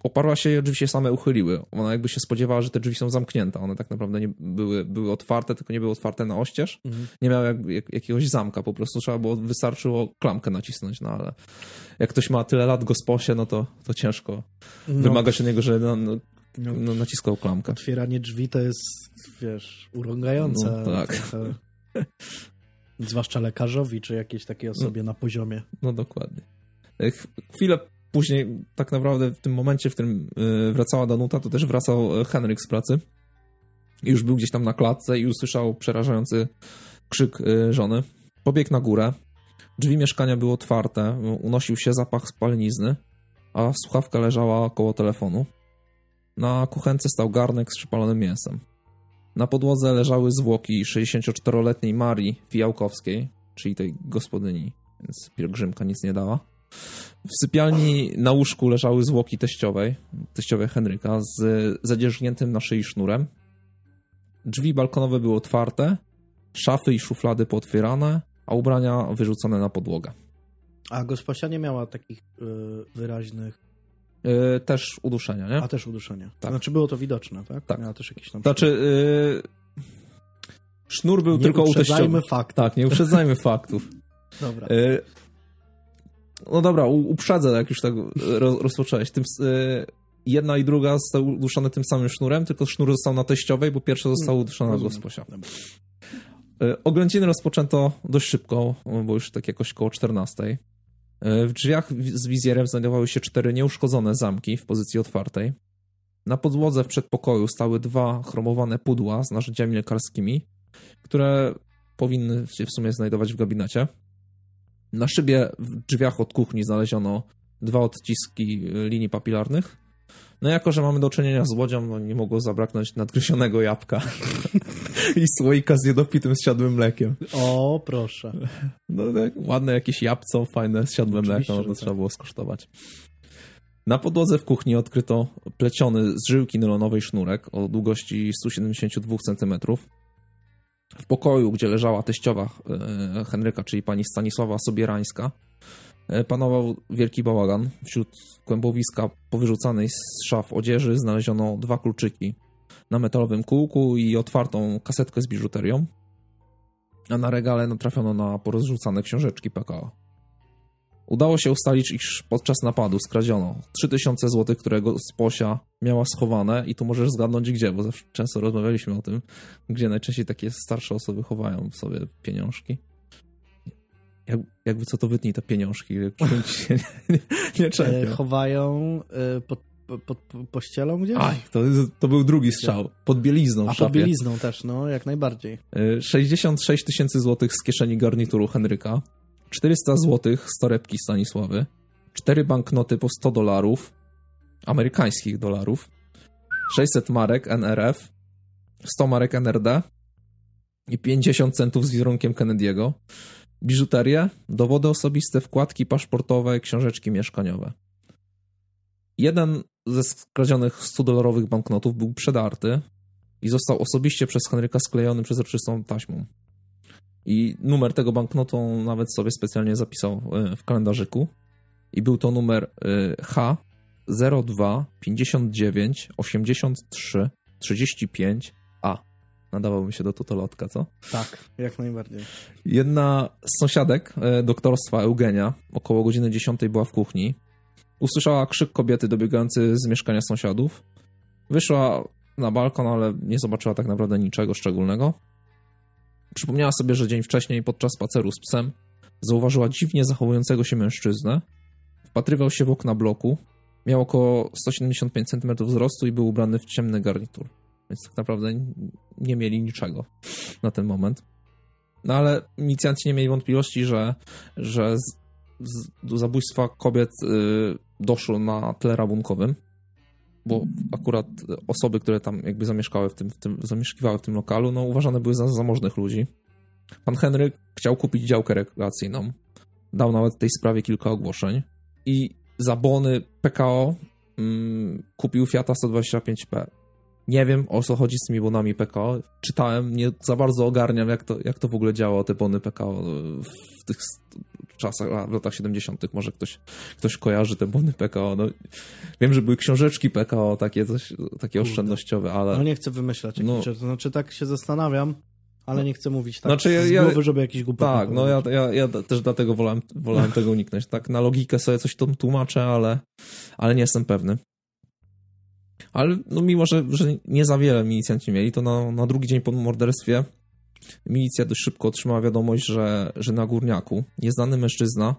Oparła się i drzwi się same uchyliły. Ona jakby się spodziewała, że te drzwi są zamknięte. One tak naprawdę nie były, były otwarte, tylko nie były otwarte na oścież. Mhm. Nie miały jak, jak, jakiegoś zamka. Po prostu trzeba było, wystarczyło klamkę nacisnąć, no ale jak ktoś ma tyle lat gosposie, no to, to ciężko no. wymagać od niego, że no, no, no, no, naciskał klamkę. Otwieranie drzwi to jest, wiesz, urągające. No, tak. Zwłaszcza lekarzowi, czy jakiejś takiej osobie na poziomie. No dokładnie. Chwilę później, tak naprawdę w tym momencie, w którym e, wracała Danuta, to też wracał e, Henryk z pracy. Już był gdzieś tam na klatce i usłyszał przerażający krzyk e, żony. Pobiegł na górę. Drzwi mieszkania były otwarte, unosił się zapach spalenizny, a słuchawka leżała koło telefonu. Na kuchence stał garnek z przypalonym mięsem. Na podłodze leżały zwłoki 64-letniej Marii Fijałkowskiej, czyli tej gospodyni, więc pielgrzymka nic nie dała. W sypialni na łóżku leżały zwłoki teściowej, teściowej Henryka, z zadzierzgniętym na szyi sznurem. Drzwi balkonowe były otwarte, szafy i szuflady pootwierane, a ubrania wyrzucone na podłogę. A gosposia nie miała takich yy, wyraźnych Yy, też uduszenia, nie? A też uduszenia. Tak. Znaczy było to widoczne, tak? Tak. Miała też jakieś tam... Znaczy, yy, Sznur był nie tylko u teściowej. faktów. Tak, nie uprzedzajmy faktów. Dobra. No dobra, uprzedzę, jak już tak rozpocząłeś. Tym, y, jedna i druga zostały uduszone tym samym sznurem, tylko sznur został na teściowej, bo pierwsza została mm, uduszona na gosposia. Y, oględziny rozpoczęto dość szybko, bo już tak jakoś koło 14. W drzwiach z wizjerem znajdowały się cztery nieuszkodzone zamki w pozycji otwartej. Na podłodze w przedpokoju stały dwa chromowane pudła z narzędziami lekarskimi, które powinny się w sumie znajdować w gabinecie. Na szybie w drzwiach od kuchni znaleziono dwa odciski linii papilarnych. No jako, że mamy do czynienia z łodzią, no nie mogło zabraknąć nadgryzionego jabłka i słoika z niedopitym zsiadłym mlekiem. O, proszę. No tak, ładne jakieś jabłco, fajne z siadłym mlekiem, no to tak. trzeba było skosztować. Na podłodze w kuchni odkryto pleciony z żyłki nylonowej sznurek o długości 172 cm. W pokoju, gdzie leżała teściowa e, Henryka, czyli pani Stanisława Sobierańska, e, panował wielki bałagan. Wśród kłębowiska powyrzucanej z szaf odzieży znaleziono dwa kluczyki na metalowym kółku i otwartą kasetkę z biżuterią, a na regale natrafiono na porozrzucane książeczki PKO. Udało się ustalić, iż podczas napadu skradziono 3000 zł, którego Sposia miała schowane i tu możesz zgadnąć gdzie, bo zawsze często rozmawialiśmy o tym, gdzie najczęściej takie starsze osoby chowają w sobie pieniążki. Jak, jakby co to wytnij te pieniążki, się nie, nie, nie e, Chowają e, pod, pod, pod pościelą gdzieś? Aj, to, to był drugi strzał. Pod bielizną A pod bielizną też, no, jak najbardziej. 66 e, tysięcy złotych z kieszeni garnituru Henryka. 400 zł z torebki Stanisławy, 4 banknoty po 100 dolarów, amerykańskich dolarów, 600 marek NRF, 100 marek NRD i 50 centów z wizerunkiem Kennedy'ego, biżuterię, dowody osobiste, wkładki paszportowe, książeczki mieszkaniowe. Jeden ze skradzionych 100-dolarowych banknotów był przedarty i został osobiście przez Henryka sklejony przezroczystą taśmą. I numer tego banknotu nawet sobie specjalnie zapisał e, w kalendarzyku. I był to numer H 02 59 83 35 A. Nadawałby się do tutolotka, co? Tak, jak najbardziej. Jedna z sąsiadek e, doktorstwa Eugenia około godziny 10 była w kuchni. Usłyszała krzyk kobiety dobiegający z mieszkania sąsiadów. Wyszła na balkon, ale nie zobaczyła tak naprawdę niczego szczególnego. Przypomniała sobie, że dzień wcześniej podczas spaceru z psem zauważyła dziwnie zachowującego się mężczyznę. Wpatrywał się w okna bloku. Miał około 175 cm wzrostu i był ubrany w ciemny garnitur. Więc tak naprawdę nie mieli niczego na ten moment. No ale inicjanci nie mieli wątpliwości, że, że z, z, do zabójstwa kobiet y, doszło na tle rabunkowym bo akurat osoby, które tam jakby zamieszkały w tym, w tym, zamieszkiwały w tym lokalu, no uważane były za zamożnych ludzi. Pan Henryk chciał kupić działkę rekreacyjną. Dał nawet w tej sprawie kilka ogłoszeń i za bony PKO mm, kupił Fiata 125P. Nie wiem, o co chodzi z tymi bonami PKO. Czytałem, nie za bardzo ogarniam, jak to, jak to w ogóle działa, te bony PKO w tych czasach, w latach 70. może ktoś, ktoś kojarzy te bony PKO. No, wiem, że były książeczki PKO, takie, coś, takie oszczędnościowe, ale... No nie chcę wymyślać no, to znaczy tak się zastanawiam, ale nie chcę mówić tak znaczy, ja, z głowy, żeby jakiś głupot Tak, no ja, ja, ja też dlatego wolałem, wolałem tego uniknąć. Tak, na logikę sobie coś tam tłumaczę, ale, ale nie jestem pewny. Ale no mimo, że, że nie za wiele milicjanci mieli, to na, na drugi dzień po morderstwie milicja dość szybko otrzymała wiadomość, że, że na górniaku nieznany mężczyzna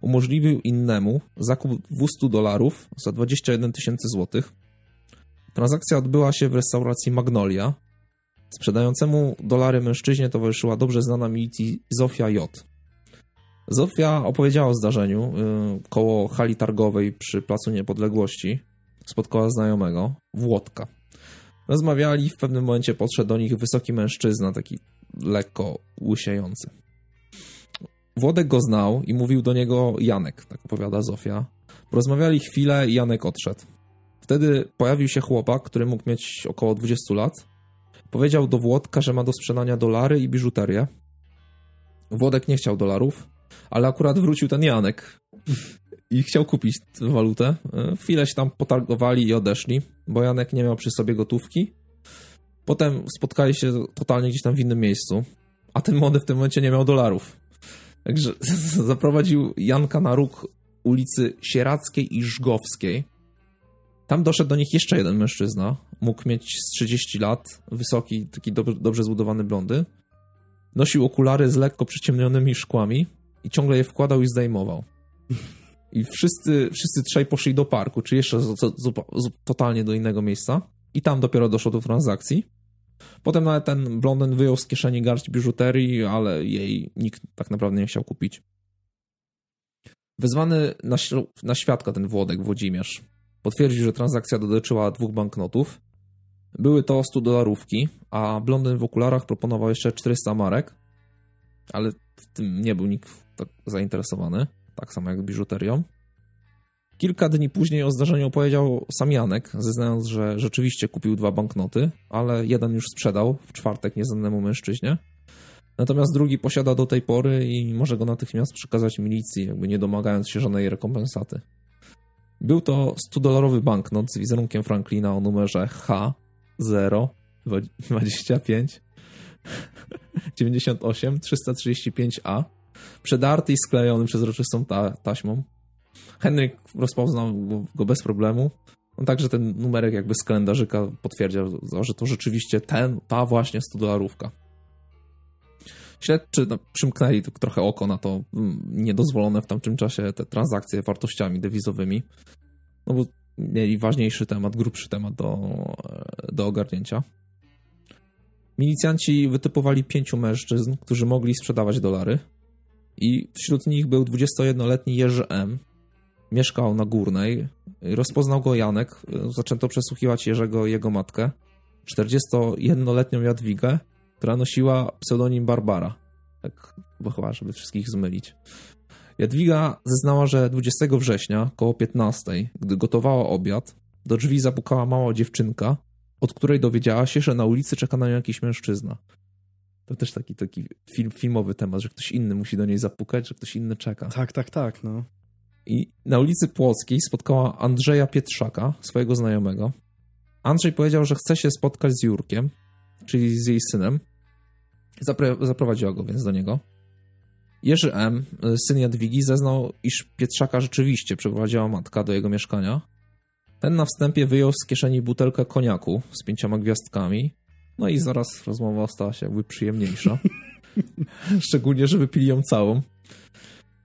umożliwił innemu zakup 200 dolarów za 21 tysięcy złotych. Transakcja odbyła się w restauracji Magnolia. Sprzedającemu dolary mężczyźnie towarzyszyła dobrze znana milicji Zofia J. Zofia opowiedziała o zdarzeniu yy, koło hali targowej przy Placu Niepodległości. Spotkała znajomego, Włodka. Rozmawiali, w pewnym momencie podszedł do nich wysoki mężczyzna, taki lekko łysiejący. Włodek go znał i mówił do niego Janek, tak opowiada Zofia. Rozmawiali chwilę i Janek odszedł. Wtedy pojawił się chłopak, który mógł mieć około 20 lat. Powiedział do Włodka, że ma do sprzedania dolary i biżuterię. Włodek nie chciał dolarów, ale akurat wrócił ten Janek i chciał kupić walutę. Chwilę się tam potargowali i odeszli, bo Janek nie miał przy sobie gotówki. Potem spotkali się totalnie gdzieś tam w innym miejscu, a ten młody w tym momencie nie miał dolarów. Także zaprowadził Janka na róg ulicy Sierackiej i Żgowskiej. Tam doszedł do nich jeszcze jeden mężczyzna. Mógł mieć z 30 lat, wysoki, taki dobrze, dobrze zbudowany blondy. Nosił okulary z lekko przyciemnionymi szkłami i ciągle je wkładał i zdejmował. I wszyscy, wszyscy trzej poszli do parku, czy jeszcze z, z, z, totalnie do innego miejsca. I tam dopiero doszło do transakcji. Potem nawet ten blondyn wyjął z kieszeni garść biżuterii, ale jej nikt tak naprawdę nie chciał kupić. Wezwany na, na świadka ten Włodek, Włodzimierz, potwierdził, że transakcja dotyczyła dwóch banknotów. Były to 100 dolarówki, a blondyn w okularach proponował jeszcze 400 marek, ale w tym nie był nikt tak zainteresowany, tak samo jak biżuterią. Kilka dni później o zdarzeniu opowiedział sam Janek, zeznając, że rzeczywiście kupił dwa banknoty, ale jeden już sprzedał w czwartek nieznanemu mężczyźnie. Natomiast drugi posiada do tej pory i może go natychmiast przekazać milicji, jakby nie domagając się żadnej rekompensaty. Był to 100-dolarowy banknot z wizerunkiem Franklina o numerze H025 98 335A, przedarty i sklejony przezroczystą ta taśmą. Henryk rozpoznał go bez problemu. On także ten numerek jakby z kalendarzyka potwierdził, że to rzeczywiście ten, ta właśnie 100 dolarówka. Śledczy no, przymknęli trochę oko na to mm, niedozwolone w tamtym czasie te transakcje wartościami dewizowymi, no bo mieli ważniejszy temat, grubszy temat do, do ogarnięcia. Milicjanci wytypowali pięciu mężczyzn, którzy mogli sprzedawać dolary i wśród nich był 21-letni Jerzy M., mieszkał na Górnej. Rozpoznał go Janek. Zaczęto przesłuchiwać Jerzego jego matkę. 41-letnią Jadwigę, która nosiła pseudonim Barbara. Tak, bo chyba, żeby wszystkich zmylić. Jadwiga zeznała, że 20 września, koło 15, gdy gotowała obiad, do drzwi zapukała mała dziewczynka, od której dowiedziała się, że na ulicy czeka na nią jakiś mężczyzna. To też taki, taki film, filmowy temat, że ktoś inny musi do niej zapukać, że ktoś inny czeka. Tak, tak, tak, no. I na ulicy Płockiej spotkała Andrzeja Pietrzaka, swojego znajomego. Andrzej powiedział, że chce się spotkać z Jurkiem, czyli z jej synem. Zaprowadziła go więc do niego. Jerzy M., syn Jadwigi, zeznał, iż Pietrzaka rzeczywiście przeprowadziła matka do jego mieszkania. Ten na wstępie wyjął z kieszeni butelkę koniaku z pięcioma gwiazdkami, no i zaraz rozmowa stała się jakby przyjemniejsza. Szczególnie, że wypili ją całą.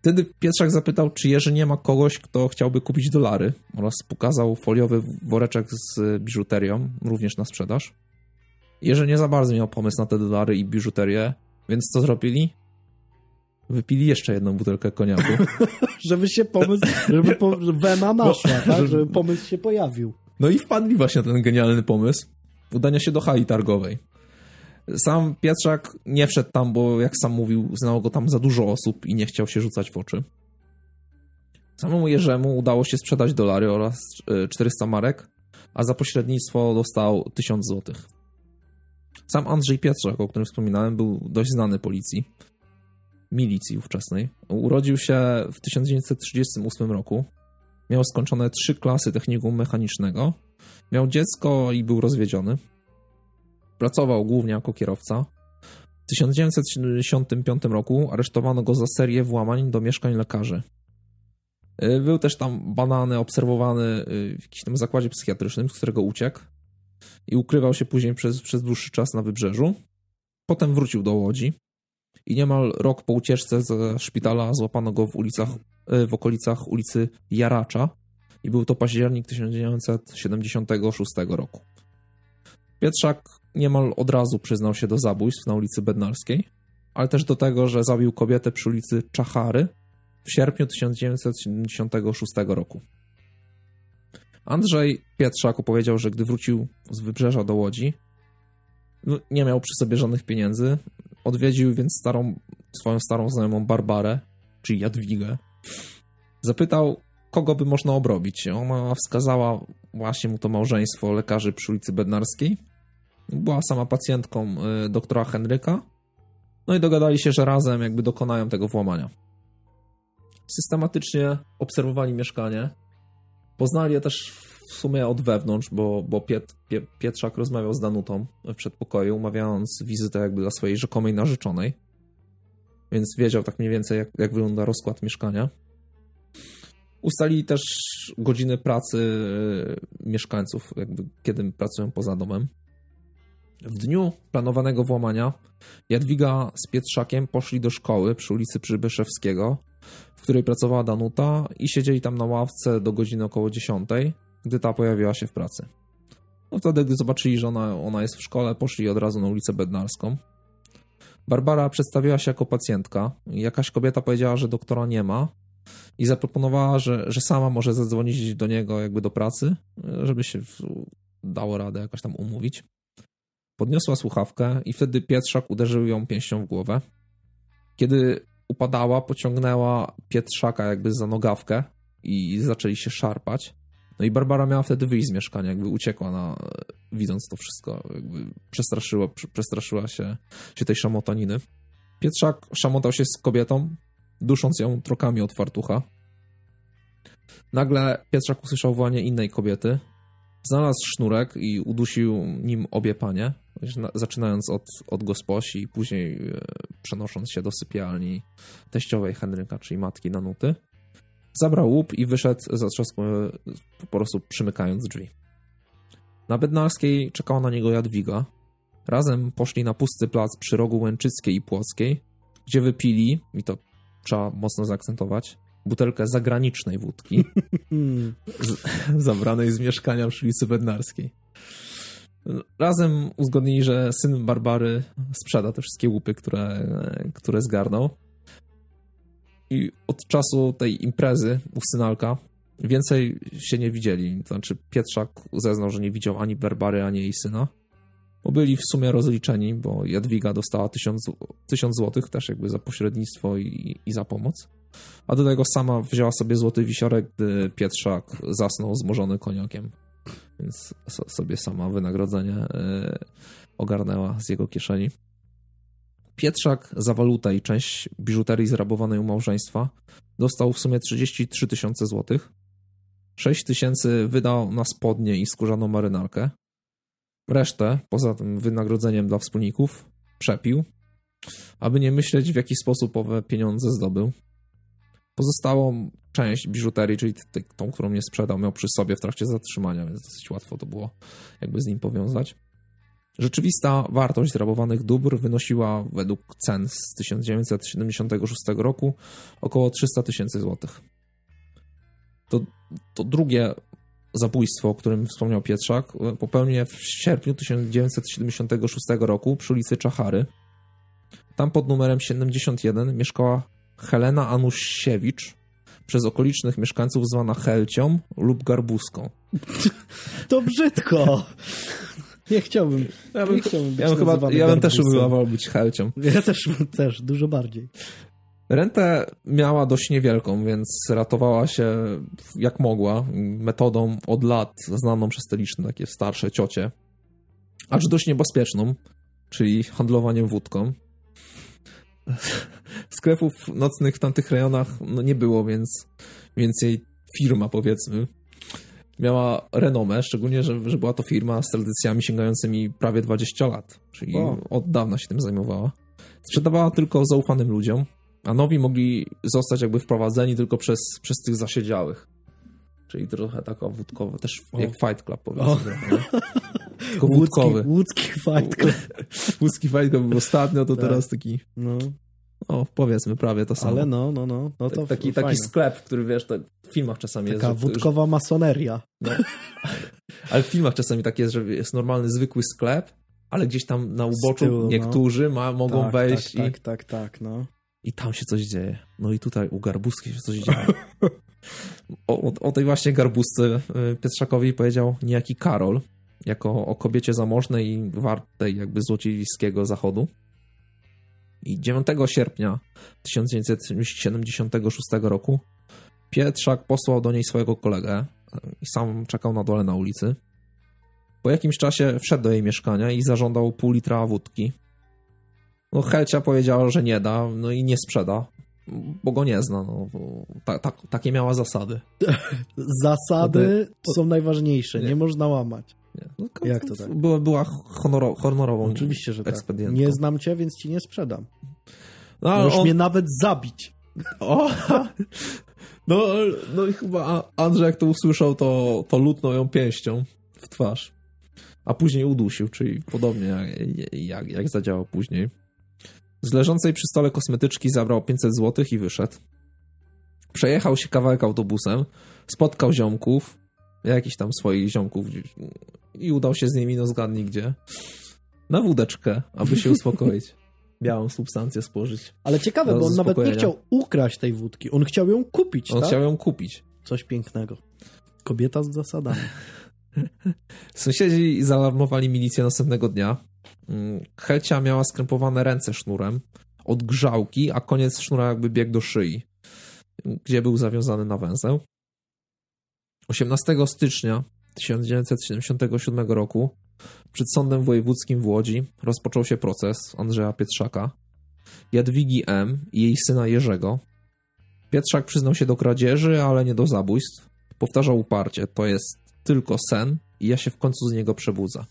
Wtedy Pietrzak zapytał, czy Jerzy nie ma kogoś, kto chciałby kupić dolary oraz pokazał foliowy woreczek z biżuterią, również na sprzedaż. Jerzy nie za bardzo miał pomysł na te dolary i biżuterię, więc co zrobili? Wypili jeszcze jedną butelkę koniaku. żeby się pomysł, żeby po, wena naszła, tak? żeby pomysł się pojawił. No i wpadli właśnie na ten genialny pomysł udania się do hali targowej. Sam Pietrzak nie wszedł tam, bo jak sam mówił, znało go tam za dużo osób i nie chciał się rzucać w oczy. Samemu Jerzemu udało się sprzedać dolary oraz 400 e, marek, a za pośrednictwo dostał 1000 złotych. Sam Andrzej Pietrzak, o którym wspominałem, był dość znany policji, milicji ówczesnej. Urodził się w 1938 roku. Miał skończone trzy klasy technikum mechanicznego. Miał dziecko i był rozwiedziony. Pracował głównie jako kierowca. W 1975 roku aresztowano go za serię włamań do mieszkań lekarzy. Y, był też tam banany, obserwowany y, w jakimś tam zakładzie psychiatrycznym, z którego uciekł i ukrywał się później przez, przez dłuższy czas na wybrzeżu. Potem wrócił do Łodzi i niemal rok po ucieczce ze szpitala złapano go w ulicach, y, w okolicach ulicy Jaracza i był to październik 1976 roku. Pietrzak niemal od razu przyznał się do zabójstw na ulicy Bednarskiej, ale też do tego, że zabił kobietę przy ulicy Czachary w sierpniu 1976 roku. Andrzej Pietrzak opowiedział, że gdy wrócił z wybrzeża do Łodzi, no, nie miał przy sobie żadnych pieniędzy. Odwiedził więc starą, swoją starą znajomą Barbarę, czyli Jadwigę. Zapytał, kogo by można obrobić. Ona wskazała właśnie mu to małżeństwo lekarzy przy ulicy Bednarskiej była sama pacjentką y, doktora Henryka. No i dogadali się, że razem jakby dokonają tego włamania. Systematycznie obserwowali mieszkanie. Poznali je też w sumie od wewnątrz, bo, bo Piet, Pietrzak rozmawiał z Danutą w przedpokoju, umawiając wizytę jakby dla swojej rzekomej narzeczonej. Więc wiedział tak mniej więcej, jak, jak wygląda rozkład mieszkania. Ustalili też godziny pracy e, mieszkańców, jakby kiedy pracują poza domem. W dniu planowanego włamania Jadwiga z Pietrzakiem poszli do szkoły przy ulicy Przybyszewskiego, w której pracowała Danuta i siedzieli tam na ławce do godziny około 10, gdy ta pojawiła się w pracy. No wtedy, gdy zobaczyli, że ona, ona jest w szkole, poszli od razu na ulicę Bednarską. Barbara przedstawiła się jako pacjentka. Jakaś kobieta powiedziała, że doktora nie ma i zaproponowała, że, że sama może zadzwonić do niego jakby do pracy, żeby się dało radę jakoś tam umówić. Podniosła słuchawkę i wtedy Pietrzak uderzył ją pięścią w głowę. Kiedy upadała, pociągnęła Pietrzaka jakby za nogawkę i zaczęli się szarpać. No i Barbara miała wtedy wyjść z mieszkania, jakby uciekła na, widząc to wszystko, jakby przestraszyła, przestraszyła się, się tej szamotaniny. Pietrzak szamotał się z kobietą, dusząc ją trokami od fartucha. Nagle Pietrzak usłyszał wołanie innej kobiety. Znalazł sznurek i udusił nim obie panie, zaczynając od, od gosposi i później e, przenosząc się do sypialni teściowej Henryka, czyli matki Nanuty. Zabrał łup i wyszedł za trzaską, po prostu przymykając drzwi. Na Bednarskiej czekała na niego Jadwiga. Razem poszli na pusty plac przy rogu Łęczyckiej i Płockiej, gdzie wypili, i to trzeba mocno zaakcentować, butelkę zagranicznej wódki zabranej z mieszkania przy ulicy Bednarskiej. Razem uzgodnili, że syn Barbary sprzeda te wszystkie łupy, które, które zgarnął. I od czasu tej imprezy u synalka więcej się nie widzieli. Znaczy Pietrzak zeznał, że nie widział ani Barbary, ani jej syna. Bo byli w sumie rozliczeni, bo Jadwiga dostała tysiąc, tysiąc złotych też jakby za pośrednictwo i, i za pomoc. A do tego sama wzięła sobie złoty wisiorek, gdy Pietrzak zasnął zmorzony koniakiem. Więc sobie sama wynagrodzenie e, ogarnęła z jego kieszeni. Pietrzak za walutę i część biżuterii zrabowanej u małżeństwa dostał w sumie 33 tysiące złotych. 6 tysięcy wydał na spodnie i skórzaną marynarkę. Resztę, poza tym wynagrodzeniem dla wspólników, przepił, aby nie myśleć w jaki sposób owe pieniądze zdobył. Pozostałą część biżuterii, czyli tą, którą nie sprzedał, miał przy sobie w trakcie zatrzymania, więc dosyć łatwo to było jakby z nim powiązać. Rzeczywista wartość zrabowanych dóbr wynosiła według cen z 1976 roku około 300 tysięcy złotych. To, to drugie zabójstwo, o którym wspomniał Pietrzak, popełnił w sierpniu 1976 roku przy ulicy Czachary. Tam pod numerem 71 mieszkała Helena Anusiewicz, przez okolicznych mieszkańców zwana Helcią lub Garbuską. To brzydko! Nie chciałbym. Ja bym, nie chciałbym być ja bym, chyba, ja bym też umiłował być Helcią. Ja też, też, dużo bardziej. Rentę miała dość niewielką, więc ratowała się jak mogła, metodą od lat znaną przez te liczne takie starsze ciocie, acz dość niebezpieczną, czyli handlowaniem wódką. Sklepów nocnych w tamtych rejonach no, nie było, więc, więc jej firma, powiedzmy, miała renomę, szczególnie, że, że była to firma z tradycjami sięgającymi prawie 20 lat, czyli o. od dawna się tym zajmowała. Sprzedawała tylko zaufanym ludziom, a nowi mogli zostać jakby wprowadzeni tylko przez, przez tych zasiedziałych. Czyli trochę taka wódkowa, też o. jak Fight Club powiedzmy. Tylko wódkowy. Łódzki, Fight Club. Łódzki Fight Club był ostatnio, to tak. teraz taki... No. O, powiedzmy prawie to samo. Ale no, no, no. no to taki, taki sklep, który wiesz, w filmach czasami Taka jest. Taka wódkowa już... masoneria. No. ale w filmach czasami tak jest, że jest normalny, zwykły sklep, ale gdzieś tam na uboczu tyłu, no. niektórzy no. ma, mogą tak, wejść tak, i... Tak, tak, tak, no. I tam się coś dzieje. No i tutaj u Garbuskiej się coś dzieje. o, o, tej właśnie Garbusce y, Pietrzakowi powiedział niejaki Karol, jako o kobiecie zamożnej i wartej jakby złociejskiego zachodu. I 9 sierpnia 1976 roku Pietrzak posłał do niej swojego kolegę i sam czekał na dole na ulicy. Po jakimś czasie wszedł do jej mieszkania i zażądał pół litra wódki. No Helcia powiedziała, że nie da, no i nie sprzeda. bo go nie zna. No, ta, ta, takie miała zasady. Zasady są najważniejsze, nie, nie można łamać. No, Jak to tak? Była, była honoro, honorową Oczywiście, że tak. Nie znam cię, więc ci nie sprzedam. No, Możesz on... mnie nawet zabić. O! No, no i chyba Andrzej jak to usłyszał, to, to lutnął ją pięścią w twarz. A później udusił, czyli podobnie jak, jak, jak zadziałał później. Z leżącej przy stole kosmetyczki zabrał 500 zł i wyszedł. Przejechał się kawałek autobusem, spotkał ziomków, jakichś tam swoich ziomków i udał się z nimi, no zgadnij gdzie, na wódeczkę, aby się uspokoić. Białą substancję spożyć. Ale ciekawe, bo on nawet nie chciał ukraść tej wódki, on chciał ją kupić, On tak? chciał ją kupić. Coś pięknego. Kobieta z zasadami. Sąsiedzi zaalarmowali milicję następnego dnia. Mm, Helcia miała skrępowane ręce sznurem od grzałki, a koniec sznura jakby biegł do szyi, gdzie był zawiązany na węzeł. 18 stycznia 1977 roku przed Sądem Wojewódzkim w Łodzi rozpoczął się proces Andrzeja Pietrzaka, Jadwigi M. i jej syna Jerzego. Pietrzak przyznał się do kradzieży, ale nie do zabójstw. Powtarzał uparcie, to jest tylko sen i ja się w końcu z niego przebudzę.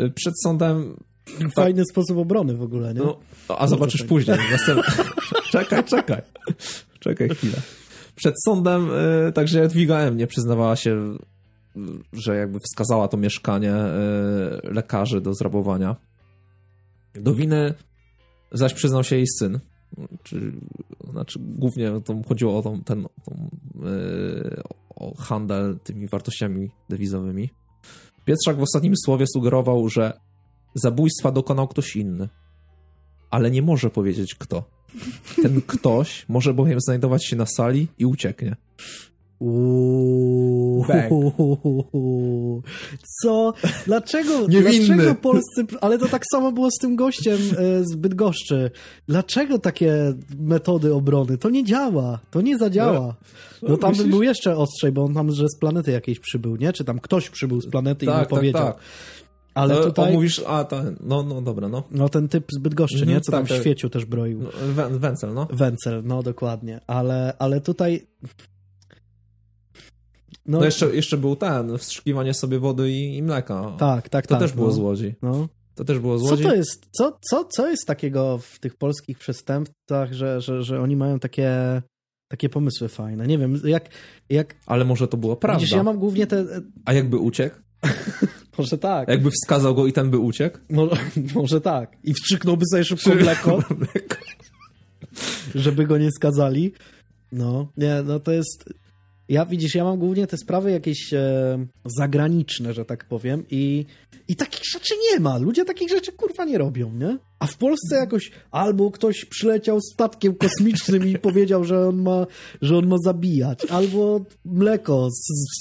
Y, przed sądem... Fajny tak, sposób obrony w ogóle, nie? No, a zobaczysz później. czekaj, czekaj. Czekaj chwilę. Przed sądem y, także Jadwiga M. nie przyznawała się, że jakby wskazała to mieszkanie y, lekarzy do zrabowania. Do winy zaś przyznał się jej syn. Czy, znaczy, głównie to chodziło o tą, ten, tą, yy, o handel tymi wartościami dewizowymi. Pietrzak w ostatnim słowie sugerował, że zabójstwa dokonał ktoś inny, ale nie może powiedzieć kto. Ten ktoś może bowiem znajdować się na sali i ucieknie. Uuu. Co? Dlaczego, dlaczego polscy... Ale to tak samo było z tym gościem e, z Bydgoszczy. Dlaczego takie metody obrony? To nie działa. To nie zadziała. No, no tam myślisz? był jeszcze ostrzej, bo on tam, że z planety jakiejś przybył, nie? Czy tam ktoś przybył z planety tak, i mu tak, powiedział. Tak, tak. Ale no, tutaj... O, mówisz, a ta, no, no dobra, no. No ten typ z Bydgoszczy, nie? Co tak, tam w tak. świeciu też broił. No, Wencel, no. Wencel, no dokładnie. Ale, ale tutaj no, no jeszcze, jeszcze był ten, wstrzykiwanie sobie wody i, i mleka. Tak, tak, to tak. To też było no. z Łodzi. No. To też było z Łodzi. Co to jest, co, co, co jest takiego w tych polskich przestępcach, że, że, że oni mają takie, takie pomysły fajne? Nie wiem, jak... jak... Ale może to było prawda. Widzisz, ja mam głównie te... A jakby uciekł? może tak. Jakby wskazał go i ten by uciekł? Może, może tak. I wstrzyknąłby sobie szybko mleko. żeby go nie skazali. No, nie, no to jest ja widzisz, ja mam głównie te sprawy jakieś e, zagraniczne, że tak powiem, i, i takich rzeczy nie ma. Ludzie takich rzeczy kurwa nie robią, nie? A w Polsce jakoś albo ktoś przyleciał statkiem kosmicznym i powiedział, że on ma, że on ma zabijać, albo mleko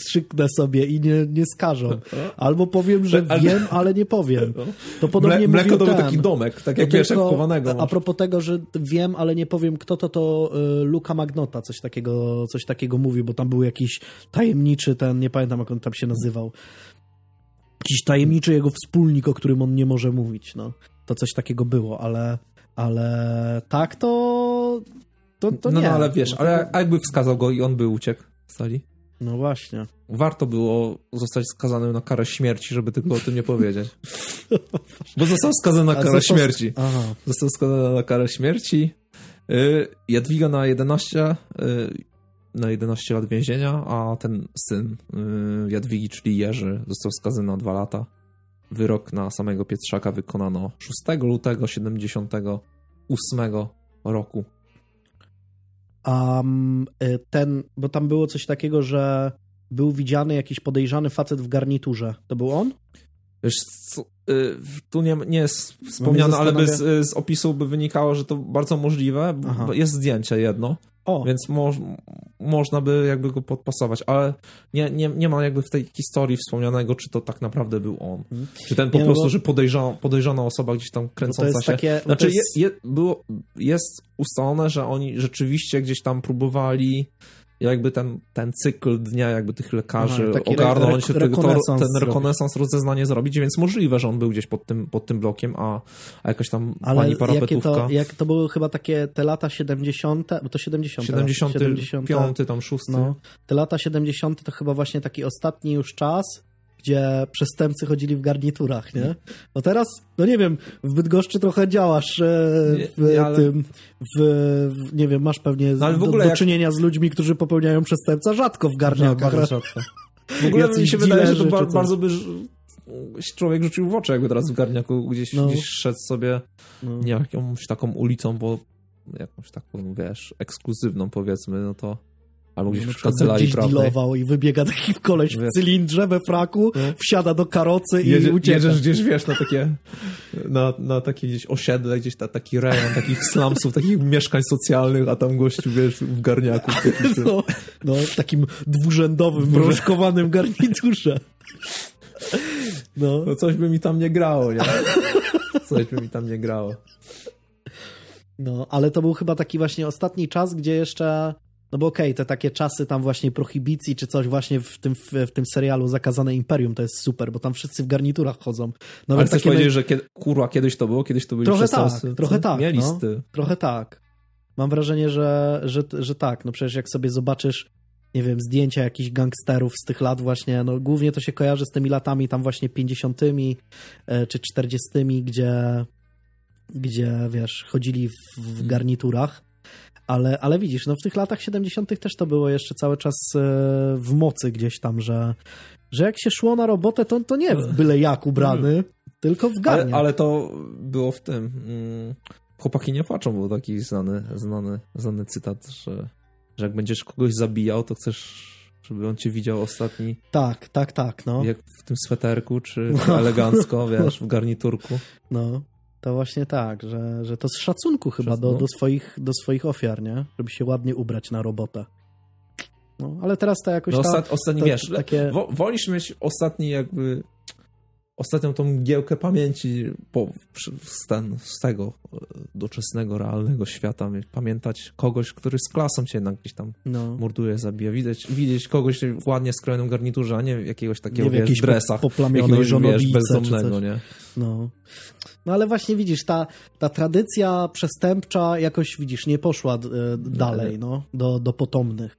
strzyknę sobie i nie, nie skażą. Albo powiem, że wiem, ale nie powiem. To podobnie Mle, Mleko to był taki domek, tak jak wiesz, chowanego. A propos tego, że wiem, ale nie powiem kto to, to y, Luka Magnota coś takiego, coś takiego mówił, bo tam był jakiś tajemniczy ten, nie pamiętam jak on tam się nazywał jakiś tajemniczy jego wspólnik, o którym on nie może mówić, no to coś takiego było, ale, ale tak to, to, to no, nie. No ale wiesz, ale jakby wskazał go i on by uciekł z sali? No właśnie. Warto było zostać skazanym na karę śmierci, żeby tylko o tym nie powiedzieć. Bo został skazany na karę został... śmierci. Aha. Został skazany na karę śmierci. Y, Jadwiga na 11, y, na 11 lat więzienia, a ten syn y, Jadwigi, czyli Jerzy, został skazany na 2 lata. Wyrok na samego Pietrzaka wykonano 6 lutego 78 roku. Um, ten, bo tam było coś takiego, że był widziany jakiś podejrzany facet w garniturze. To był on? Wiesz, y, tu nie, nie jest wspomniane, ale by z, z, opisu by wynikało, że to bardzo możliwe. Aha. Jest zdjęcie jedno. O. Więc mo można by jakby go podpasować, ale nie, nie, nie ma jakby w tej historii wspomnianego, czy to tak naprawdę był on. Hmm. Czy ten po nie, no prostu, bo... że podejrzana, podejrzana osoba gdzieś tam kręcąca się. Takie, znaczy, jest... Je, je, było, jest ustalone, że oni rzeczywiście gdzieś tam próbowali jakby ten, ten cykl dnia jakby tych lekarzy Aha, on się tego, to, ten rekonesans, rozeznanie zrobić, więc możliwe, że on był gdzieś pod tym, pod tym blokiem, a, a jakaś tam Ale pani parapetówka... to, jak to były chyba takie te lata 70., bo to 70. 75, 70, tam 6. No, te lata 70. to chyba właśnie taki ostatni już czas, gdzie przestępcy chodzili w garniturach, nie? No teraz, no nie wiem, w Bydgoszczy trochę działasz e, w nie, ale... tym, w, w, nie wiem, masz pewnie no, do, do jak... czynienia z ludźmi, którzy popełniają przestępstwa rzadko w garniakach. No, rzadko. W ogóle mi się wydaje, że to ba bardzo by człowiek rzucił w oczy, jakby teraz w garniaku gdzieś, no. gdzieś szedł sobie no. jakąś taką ulicą, bo jakąś taką, wiesz, ekskluzywną powiedzmy, no to Albo gdzieś w kancelarii gdzieś prawnej. dealował i wybiega taki koleś w cylindrze, we fraku, no. wsiada do karocy i Jedzie, ucieka. Jedziesz gdzieś, wiesz, na takie, na, na takie gdzieś osiedle, gdzieś ta, taki rejon takich slumsów, takich mieszkań socjalnych, a tam gościu, wiesz, w garniaku. No, no, takim dwurzędowym, broszkowanym garniturze. No. no coś by mi tam nie grało, nie? Coś by mi tam nie grało. No, ale to był chyba taki właśnie ostatni czas, gdzie jeszcze no bo okej, okay, te takie czasy tam właśnie prohibicji czy coś właśnie w tym, w, w, tym serialu Zakazane Imperium to jest super, bo tam wszyscy w garniturach chodzą. Nawet Ale chcesz takie... powiedzieć, że kiedy, kurwa, kiedyś to było? Kiedyś to byli trochę tak, trochę tak, no, trochę tak. Mam wrażenie, że, że, że tak. No przecież jak sobie zobaczysz nie wiem, zdjęcia jakichś gangsterów z tych lat właśnie, no głównie to się kojarzy z tymi latami tam właśnie 50 e, czy 40 gdzie gdzie, wiesz, chodzili w, w garniturach ale, ale widzisz, no w tych latach 70. też to było jeszcze cały czas e, w mocy gdzieś tam, że, że jak się szło na robotę, to, to nie byle jak ubrany, mm. tylko w garnie. Ale, ale, to było w tym. Mm, chłopaki nie płaczą, był taki znany, znany, znany cytat, że, że jak będziesz kogoś zabijał, to chcesz żeby on cię widział ostatni. Tak, tak, tak, no. Jak w tym sweterku, czy no. elegancko, wiesz, w garniturku. No. To właśnie tak, że, że to z szacunku chyba do, do, swoich, do swoich ofiar, nie? Żeby się ładnie ubrać na robotę. No, ale teraz to jakoś no, ostat, Ostatni, to, wiesz, takie... wolisz mieć ostatni jakby ostatnią tą mgiełkę pamięci po, z, ten, z tego e, doczesnego, realnego świata, pamiętać kogoś, który z klasą cię jednak gdzieś tam no. morduje, zabija, widzieć, widzieć kogoś w ładnie skrojonym garniturze, a nie jakiegoś takiego, nie wiesz, w dresach, poplamionej wiesz, bezdomnego, nie? No. No ale właśnie widzisz, ta, ta tradycja przestępcza jakoś, widzisz, nie poszła e, dalej, no, do, do potomnych.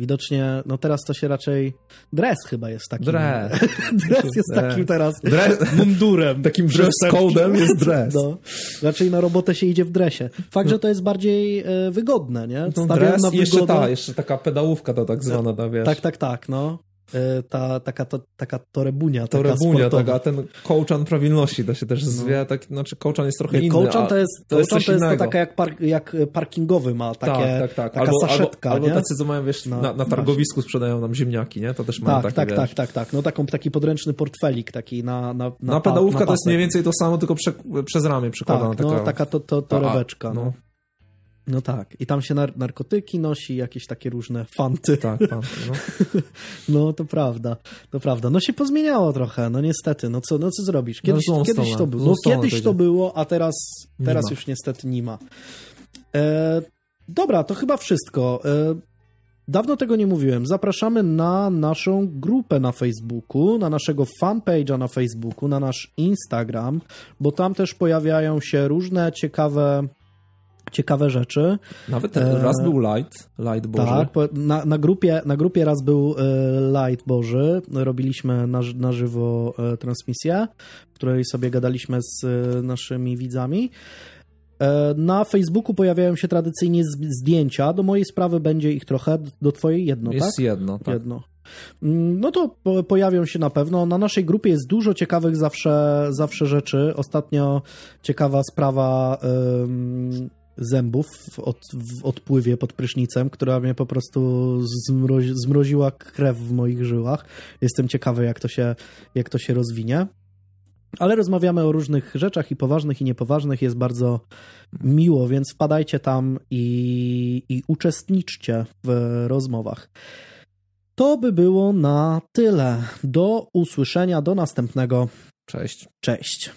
Widocznie, no teraz to się raczej. Dres chyba jest takim. Dres. dres jest takim teraz dres. mundurem. Takim dress code'em jest dres. No. Raczej na robotę się idzie w dresie. Fakt, że to jest bardziej e, wygodne, nie? No, dres na jeszcze ta, jeszcze taka pedałówka to tak zwana, ta, wiesz. Tak, tak, tak, no. E, ta, taka, to, taka torebunia. Torebunia, taka, a ten kołczan prawilności to się też no. zwie, tak, znaczy kołczan jest trochę inny. Kołczan to jest, to jest, to jest to taka jak, park, jak parkingowy ma, takie, tak, tak, tak. taka albo, saszetka, albo, albo tacy, co mają, wiesz, no, na, na targowisku sprzedają nam ziemniaki, nie? To też mają tak, takie, tak, tak, tak, tak, no taką, taki podręczny portfelik taki na Na, na, na pedałówka to jest mniej więcej to samo, tylko prze, przez ramię przekładana. Tak, no, taka, taka to, to, torebeczka. no. No tak, i tam się nar narkotyki nosi, jakieś takie różne fanty. Tak, fanty, no. no to prawda, to prawda. No się pozmieniało trochę, no niestety, no co, no co zrobisz? Kiedyś, no kiedyś to było, no, kiedyś to było, a teraz, teraz już niestety nie ma. E, dobra, to chyba wszystko. E, dawno tego nie mówiłem. Zapraszamy na naszą grupę na Facebooku, na naszego fanpage'a na Facebooku, na nasz Instagram, bo tam też pojawiają się różne ciekawe ciekawe rzeczy. Nawet e, raz był Light, Light Boży. Tak, na, na, grupie, na grupie raz był e, Light Boży. Robiliśmy na, na żywo e, transmisję, w której sobie gadaliśmy z naszymi widzami. Na Facebooku pojawiają się tradycyjnie zdjęcia. Do mojej sprawy będzie ich trochę, do twojej jedno, jest tak? Jedno, tak. Jedno. Mm, no to pojawią się na pewno. Na naszej grupie jest dużo ciekawych zawsze, zawsze rzeczy. Ostatnio ciekawa sprawa zębów w, od, w odpływie pod prysznicem, która mnie po prostu zmrozi, zmroziła krew w moich żyłach. Jestem ciekawy, jak to się, jak to się rozwinie. Ale rozmawiamy o różnych rzeczach i poważnych, i niepoważnych. Jest bardzo miło, więc wpadajcie tam i, i uczestniczcie w rozmowach. To by było na tyle. Do usłyszenia, do następnego. Cześć. Cześć.